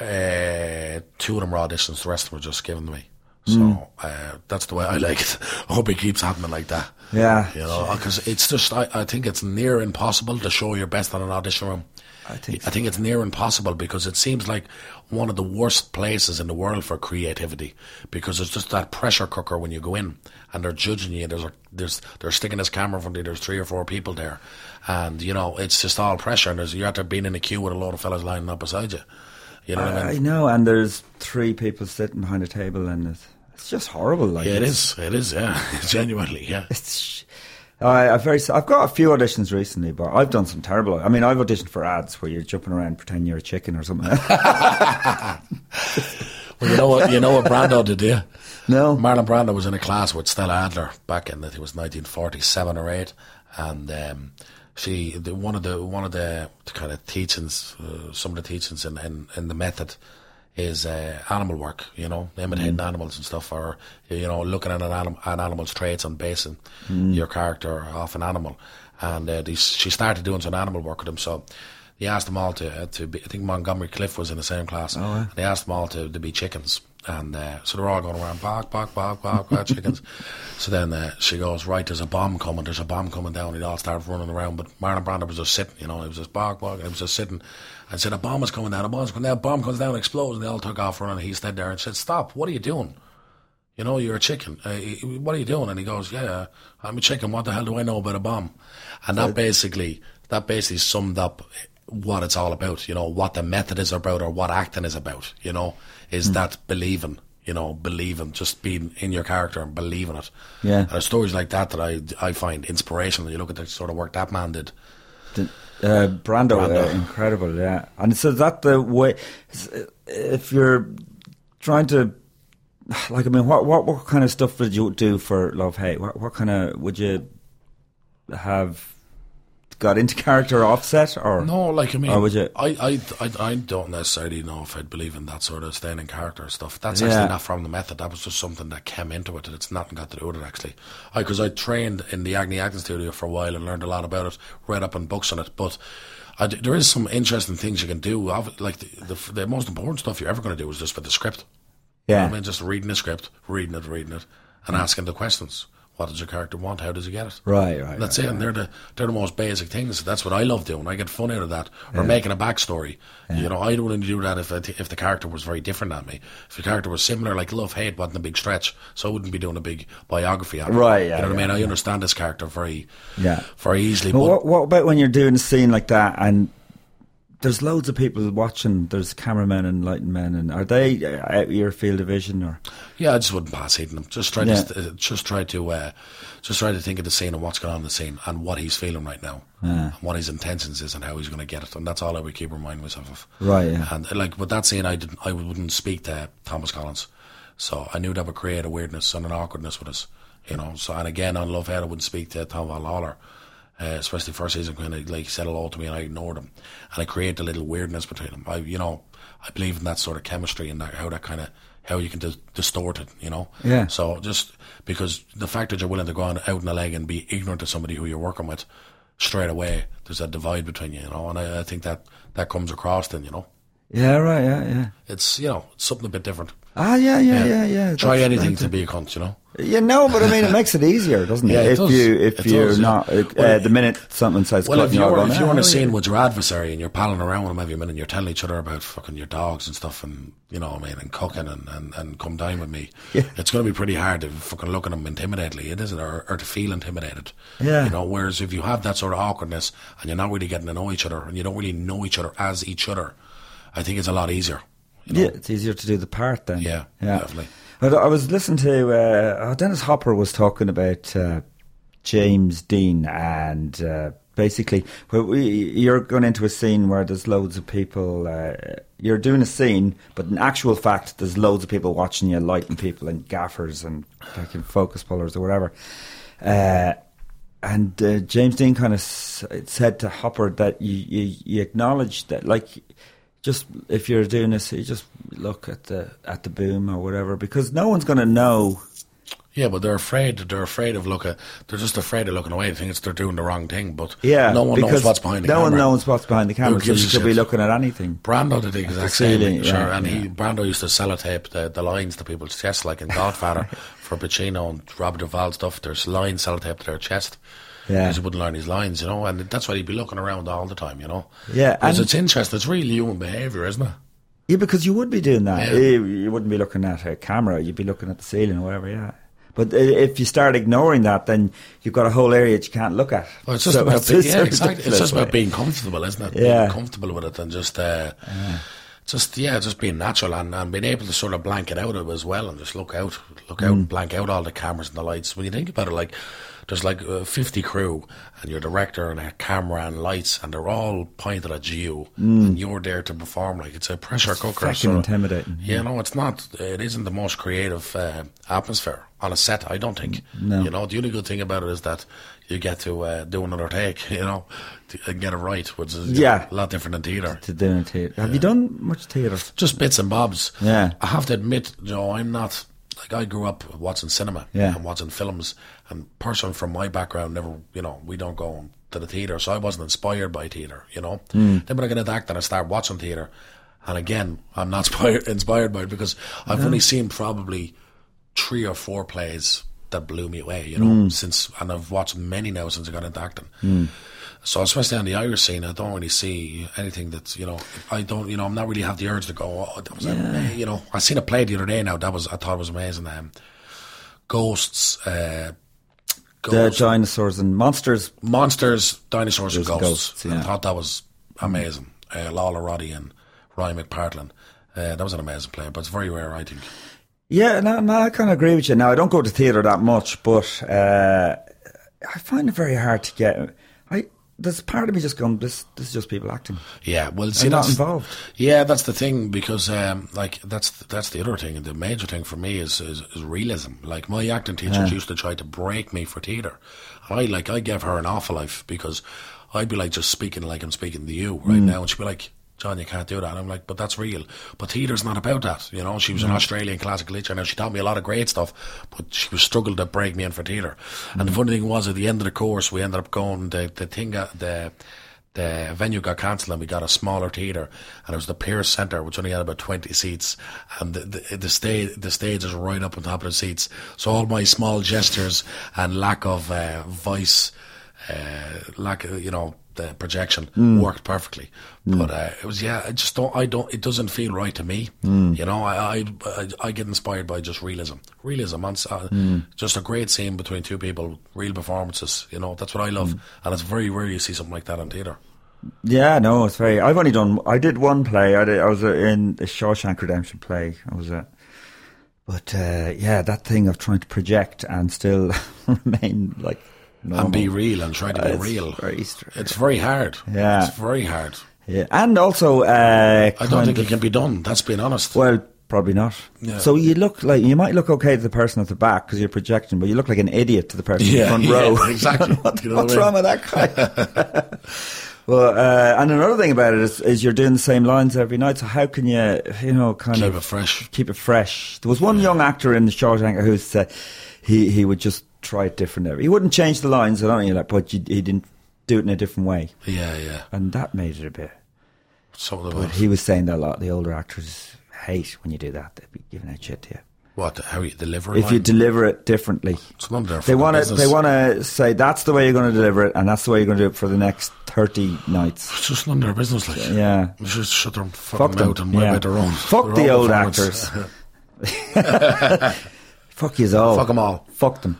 uh, two of them were auditions. The rest of them were just given to me. So uh, that's the way I like it. I hope it keeps happening like that.
Yeah.
you know, because it's just I, I think it's near impossible to show your best on an audition room.
I think
I think it's near impossible because it seems like one of the worst places in the world for creativity because it's just that pressure cooker when you go in and they're judging you. There's a, there's they're sticking this camera in front of you. There's three or four people there, and you know it's just all pressure. And there's you're out there being in a queue with a load of fellas lining up beside you. You know what I
I
mean?
know, and there's three people sitting behind a table, and it's, it's just horrible. Like
Yeah, it is. It is. Yeah, genuinely. Yeah.
It's, I, I've very, I've got a few auditions recently, but I've done some terrible. I mean, I've auditioned for ads where you're jumping around pretending you're a chicken or something.
Well, you know what? You know what Brando did, do you?
no,
Marlon Brando was in a class with Stella Adler back in I think it was 1947 or eight, and um, she the, one of the one of the kind of teachings, uh, some of the teachings in, in, in the method is uh, animal work. You know, imitating animals and stuff, or you know, looking at an, anim- an animal's traits and basing your character off an animal. And uh, these, she started doing some animal work with him, so. He asked them all to uh, to be. I think Montgomery Clift was in the same class. Oh, and they asked them all to, to be chickens, and uh, so they're all going around bark, bark, bark, bark, bark, chickens. So then uh, she goes, right, there's a bomb coming. There's a bomb coming down. They all start running around, but Marlon Brando was just sitting. You know, he was just bark, bark, and he was just sitting. And said, a bomb is coming down. A bomb's coming down. A bomb comes down, explodes, and they all took off running. He stood there and said, "Stop! What are you doing?" You know, you're a chicken. Uh, what are you doing? And he goes, Yeah, I'm a chicken. What the hell do I know about a bomb? And that basically, that basically summed up what it's all about. You know, what the method is about or what acting is about. You know, is
Hmm.
that believing. You know, believing, just being in your character and believing it.
Yeah.
And there's stories like that that I I find inspirational. You look at the sort of work that man did.
The- uh, Brando,
Brando.
Uh, incredible, yeah. And so that the way, if you're trying to, like, I mean, what what what kind of stuff would you do for Love Hate? What what kind of would you have got into character offset or
No, like I mean,
Or would you-
I, I, I, I don't necessarily know if I'd believe in that sort of staying in character stuff. That's
Yeah.
actually not from the method. That was just something that came into it, and it's nothing got to do with it actually. Because I, trained in the Agni Acting Studio for a while and learned a lot about it, read up on books on it. But I there is some interesting things you can do. Like the, the, the most important stuff you're ever going to do is just with the script. You know
yeah?
I mean, just reading the script, reading it, reading it, and mm. asking the questions. What does your character want? How does he get it?
Right, right,
That's
right,
it. And they're the they're the most basic things. That's what I love doing. I get fun out of that. Or making a backstory. You know, I wouldn't want to do that if th- if the character was very different than me. If the character was similar, like love hate wasn't a big stretch, so I wouldn't be doing a big biography on it.
Right, yeah,
You know what I
yeah,
mean? I understand this character very,
Yeah.
very easily.
But
But
what, what about when you're doing a scene like that and there's loads of people watching. There's cameramen and lighting men, and are they uh, out your field of vision or?
Yeah, I just wouldn't pass heating them. Just try
Yeah.
to uh, just try to uh, just try to think of the scene and what's going on in the scene and what he's feeling right now, and what his intentions is and how he's going to get it, and that's all I would keep reminding myself of.
Right, yeah.
And uh, like with that scene, I didn't, I wouldn't speak to Thomas Collins, so I knew that would create a weirdness and an awkwardness with us, you know. So and again on Love Hate, I wouldn't speak to Tom Vaughan-Lawlor. Uh, especially first season when he like said hello to me and I ignored him, and I created a little weirdness between them. I, you know, I believe in that sort of chemistry and that, how that kind of how you can dis- distort it, you know.
Yeah.
So just because the fact that you're willing to go on out in a leg and be ignorant of somebody who you're working with straight away, there's a divide between you, you know. And I, I think that that comes across then, you know.
Yeah, right. Yeah, yeah.
It's you know it's something a bit different.
Ah, yeah, yeah, yeah, yeah.
Try
That's-
anything to be a cunt, you know.
Yeah, no, but I mean, it makes it easier, doesn't it?
Yeah, it
if
does.
you if
It
you're
does, yeah.
not uh,
Well,
the minute something says
Well, if
you're
you're if you're in
"Ah,
a scene with your adversary and you're palling around with him every minute, and you're telling each other about fucking your dogs and stuff, and you know what I mean, and cooking and, and, and come down with me,
Yeah.
it's going to be pretty hard to fucking look at him intimidatedly, it isn't, or, or to feel intimidated.
Yeah.
You know, whereas if you have that sort of awkwardness and you're not really getting to know each other and you don't really know each other as each other, I think it's a lot easier. You know?
Yeah, it's easier to do the part then.
Yeah,
yeah.
definitely.
But I was listening to uh, oh, Dennis Hopper was talking about uh, James Dean and uh, basically you're going into a scene where there's loads of people. Uh, you're doing a scene, but in actual fact, there's loads of people watching you, lighting people and gaffers and fucking focus pullers or whatever. Uh, and uh, James Dean kind of s- said to Hopper that you, you, you acknowledge that, like, just if you're doing this, you just look at the at the boom or whatever, because no one's going to know.
Yeah, but they're afraid. They're afraid of looking. They're just afraid of looking away. They think it's they're doing the wrong thing. But
Yeah,
no one knows what's behind the
no
camera.
one knows what's behind the camera, so you could be looking at anything.
Brando did the exact
the
same
ceiling,
thing, sure.
yeah,
and he. Brando used to sellotape the, the lines to people's chests, like in Godfather for Pacino and Robert Duvall stuff. There's lines sellotaped to their chest.
Yeah.
Because he wouldn't learn his lines, you know, and that's why he'd be looking around all the time, you know.
Yeah,
Because
and-
it's interesting. It's really human behaviour, isn't it?
Yeah, because you would be doing that.
Yeah.
You, you wouldn't be looking at a camera. You'd be looking at the ceiling or whatever. Yeah. But if you start ignoring that, then you've got a whole area that you can't look at.
Well, it's just
So
about
it's
being,
just
yeah, exactly. It's just about being comfortable, isn't it?
Yeah.
Being comfortable with it and just, uh, just yeah, just being natural and, and being able to sort of blank it out of as well and just look out, look out,
Mm.
and blank out all the cameras and the lights. When you think about it, like there's like uh, 50 crew and your director and a camera and lights and they're all pointed at you and you're there to perform like it's a pressure cooker.
Mm. fucking
sort
intimidating,
Yeah, no, it's not. It isn't the most creative uh, atmosphere on a set. I don't think.
No.
You know, the only good thing about it is that you get to uh, do another take. You know, to, and get it right, which is
Yeah.
a lot different than theatre.
to do in theatre. Have you done much theatre?
Just bits and bobs.
Yeah.
I have to admit, Joe, I'm not like I grew up watching cinema
Yeah.
and watching films, and person from my background never, you know, we don't go to the theatre, so I wasn't inspired by theatre. You know,
Hmm.
then when I get into acting, I start watching theatre, and again, I'm not inspired, inspired by it because I've only seen probably three or four plays that blew me away. You know,
Hmm.
since and I've watched many now since I got into acting. So especially on the Irish scene, I don't really see anything that's you know I don't you know I'm not really have the urge to go. Oh, that was ama- you know I seen a play the other day. Now that was I thought it was amazing. Um, ghosts, uh,
The dinosaurs and monsters.
monsters, dinosaurs, and ghosts.
ghosts, yeah.
I thought that was amazing. Uh, Lala Roddy and Ryan McPartlin. Uh, that was an amazing play, but it's very rare, I think.
Yeah, no, no, I kind of agree with you. Now, I don't go to theatre that much, but uh, I find it very hard to get. There's part of me just going, this, this is just people acting.
Yeah, well, see,
I'm not
that's
involved.
Yeah, that's the thing because, um, like, that's that's the other thing. The major thing for me is is, is realism. Like my acting teachers used to try to break me for theatre. I like I gave her an awful life because I'd be like just speaking like I'm speaking to you right now, and she'd be like. John, you can't do that. I'm like, but that's real. But theatre's not about that. You know, she was an Australian classical teacher. Now, she taught me a lot of great stuff, but she was struggled to break me in for theatre. And the funny thing was, at the end of the course, we ended up going, the, the thing got, the, the venue got cancelled and we got a smaller theatre and it was the Pearse Centre which only had about 20 seats and the, the, the stage the stage is right up on top of the seats so all my small gestures and lack of uh, voice uh, lack of, you know the projection worked perfectly but uh, it was yeah I just don't I don't it doesn't feel right to me you know I, I I get inspired by just realism realism and uh, just a great scene between two people real performances you know that's what I love and it's very rare you see something like that in theatre
Yeah, no, it's very. I've only done. I did one play. I, did, I was uh, in the Shawshank Redemption play. I was uh, but uh, yeah, that thing of trying to project and still remain like normal.
and be real and try to be
Uh, it's
real.
very.
It's very hard.
Yeah.
It's very hard.
Yeah, and also, uh,
I don't think it can be done. That's being honest.
Well, probably not.
Yeah.
So you look like you might look okay to the person at the back because you're projecting, but you look like an idiot to the person in the
Yeah,
front
yeah,
row.
exactly.
what,
You know what
what's wrong with that guy? well, uh, and another thing about it is, is you're doing the same lines every night. So how can you, you know, kind
Keep
of
it fresh.
keep it fresh? There was one young actor in the Shawshank who said he he would just try it different. He wouldn't change the lines, I don't know, like, but you, he didn't do it in a different way,
Yeah, yeah.
and that made it a bit.
Something
But
about
he was saying that a lot the older actors hate when you do that. They'd be giving out shit to you.
what how you deliver. It?
If you deliver it differently.
it's none of their
They want to.
business.
They want to say that's the way you're going to deliver it, and that's the way you're going to do it for the next thirty nights.
It's just none of their business. Like,
Yeah.
Just shut their
Fuck
fucking
them.
mouth and worry
yeah.
their own.
Fuck
their
the old actors. Fuck you all.
Fuck them all.
Fuck them.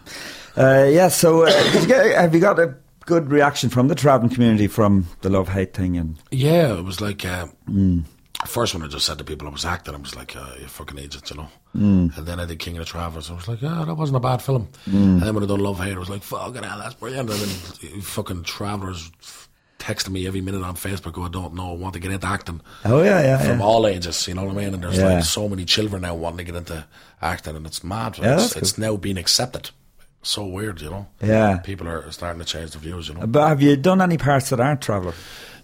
Uh, yeah. So, uh, you get, have you got a good reaction from the traveling community from the love hate thing? And
Yeah, it was like uh,
Mm.
first when I just said to people I was acting, I was like, uh, "You fucking agents," you know.
Mm.
And then I did King of the Travellers. I was like, "Yeah, that wasn't a bad film." And then when I done Love Hate, I was like, "Fucking hell, that's brilliant." And then fucking Travellers texting me every minute on Facebook who I don't know want to get into acting.
oh yeah, yeah,
From
yeah.
all ages, you know what I mean? And there's
Yeah.
like so many children now wanting to get into acting, and it's mad.
Yeah,
it's, it's now being accepted. So weird, you know.
Yeah.
People are starting to change the views, you know.
But have you done any parts that aren't traveller?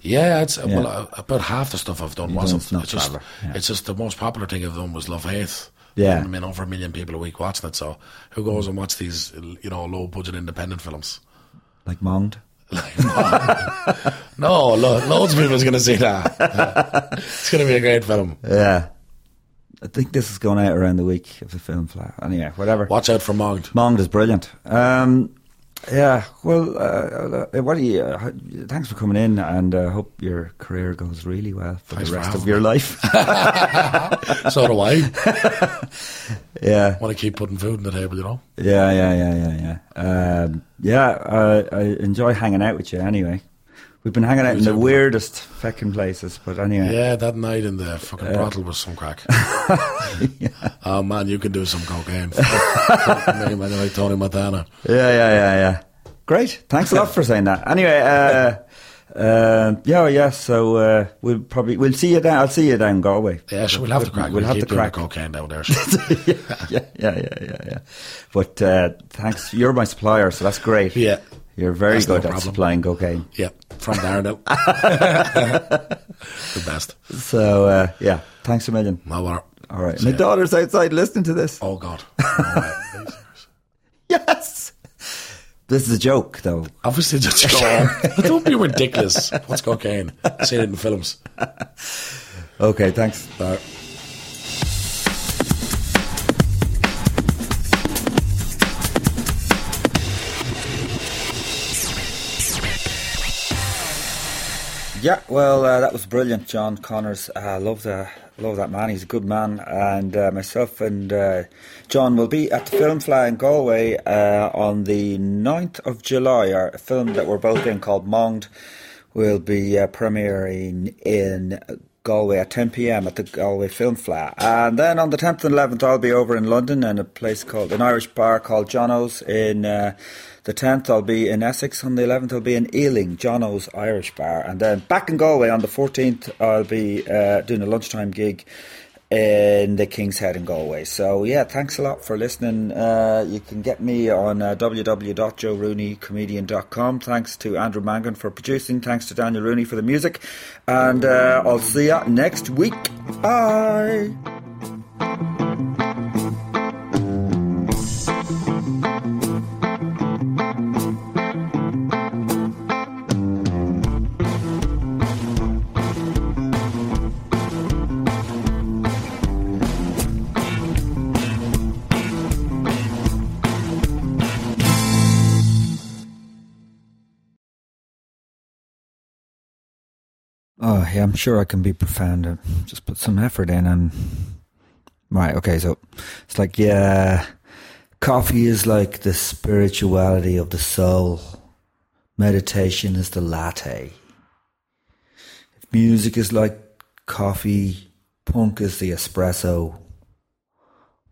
Yeah, it's well
Yeah.
uh, about half the stuff I've done
You've
wasn't.
done- it's not
it's just
yeah.
it's just the most popular thing I've done was Love Hate.
Yeah.
I mean, over a million people a week watching it. So who goes and watch these, you know, low budget independent films?
Like Monged?
No, lo- loads of people is going to see that. Yeah. It's going to be a great film.
Yeah. I think this is going out around the week of the film Fleadh. Anyway, whatever.
Watch out for Monged.
Monged is brilliant. Um, yeah, well, uh, uh, what do you? Uh, thanks for coming in, and uh, hope your career goes really well for
Thanks
the
for
rest of your
me.
life.
So do I.
yeah,
Want to keep putting food on the table, you know.
yeah, yeah, yeah, yeah, yeah. Um, yeah, uh, I enjoy hanging out with you. Anyway, we've been hanging out in the weirdest fucking places, but anyway,
Yeah, that night in the fucking brothel was some crack. Oh man, you can do some cocaine. Man, like Tony Montana.
yeah, yeah, yeah, yeah. Great, thanks a lot for saying that. Anyway, uh, uh, yeah, yeah. So uh, we'll probably we'll see you down. I'll see you down Galway.
Yeah, sure, we'll have to crack.
We'll have
keep
to
doing
crack.
the cocaine down there.
yeah, yeah, yeah, yeah, yeah, yeah. But uh, thanks, you're my supplier, so that's great.
Yeah.
You're very
That's no
good at
problem.
supplying cocaine.
yeah, from Darnell. the best.
So uh, yeah, thanks a million.
No water.
All right,
See
my daughter's outside listening to this.
Oh God. No.
Yes, this is a joke, though.
Obviously, just go on. Don't be ridiculous. What's cocaine? Seen it in films.
Okay, thanks.
Uh,
Yeah, well, uh, that was brilliant, John Connors. I uh, love the love that man. He's a good man, and uh, myself and uh, John will be at the Film Fleadh in Galway uh, on the 9th of July. Our film that we're both in called Monged will be uh, premiering in Galway at 10 p.m. at the Galway Film Fleadh, and then on the 10th and 11th I'll be over in London in a place called an Irish bar called Jono's in. Uh, the 10th, I'll be in Essex. On the 11th, I'll be in Ealing, Jono's Irish Bar. And then back in Galway on the 14th, I'll be uh, doing a lunchtime gig in the King's Head in Galway. So, yeah, thanks a lot for listening. Uh, you can get me on uh, www.joerooneycomedian.com. Thanks to Andrew Mangan for producing. Thanks to Daniel Rooney for the music. And uh, I'll see you next week. Bye. Oh, yeah, I'm sure I can be profound just put some effort in and right, okay, so it's like yeah coffee is like the spirituality of the soul. Meditation is the latte. If Music is like coffee, punk is the espresso.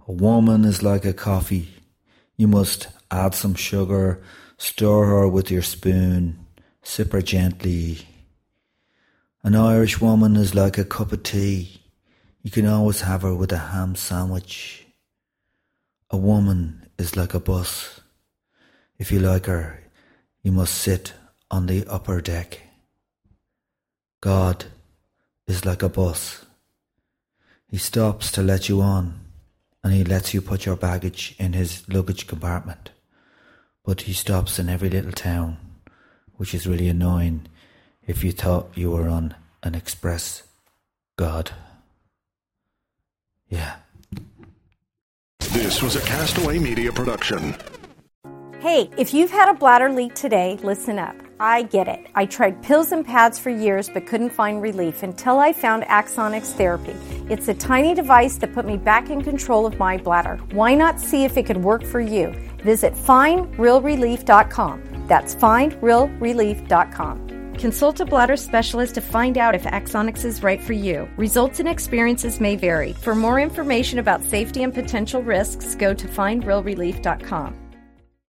A woman is like a coffee. You must add some sugar, stir her with your spoon, sip her gently. An Irish woman is like a cup of tea. You can always have her with a ham sandwich. A woman is like a bus. If you like her, you must sit on the upper deck. God is like a bus. He stops to let you on and he lets you put your baggage in his luggage compartment. But he stops in every little town, which is really annoying if you thought you were on an express. God. Yeah.
This was a Castaway Media production.
Hey, if you've had a bladder leak today, listen up. I get it. I tried pills and pads for years but couldn't find relief until I found Axonics Therapy. It's a tiny device that put me back in control of my bladder. Why not see if it could work for you? Visit findrealrelief.com. That's findrealrelief.com. Consult a bladder specialist to find out if Axonics is right for you. Results and experiences may vary. For more information about safety and potential risks, go to findrealrelief.com.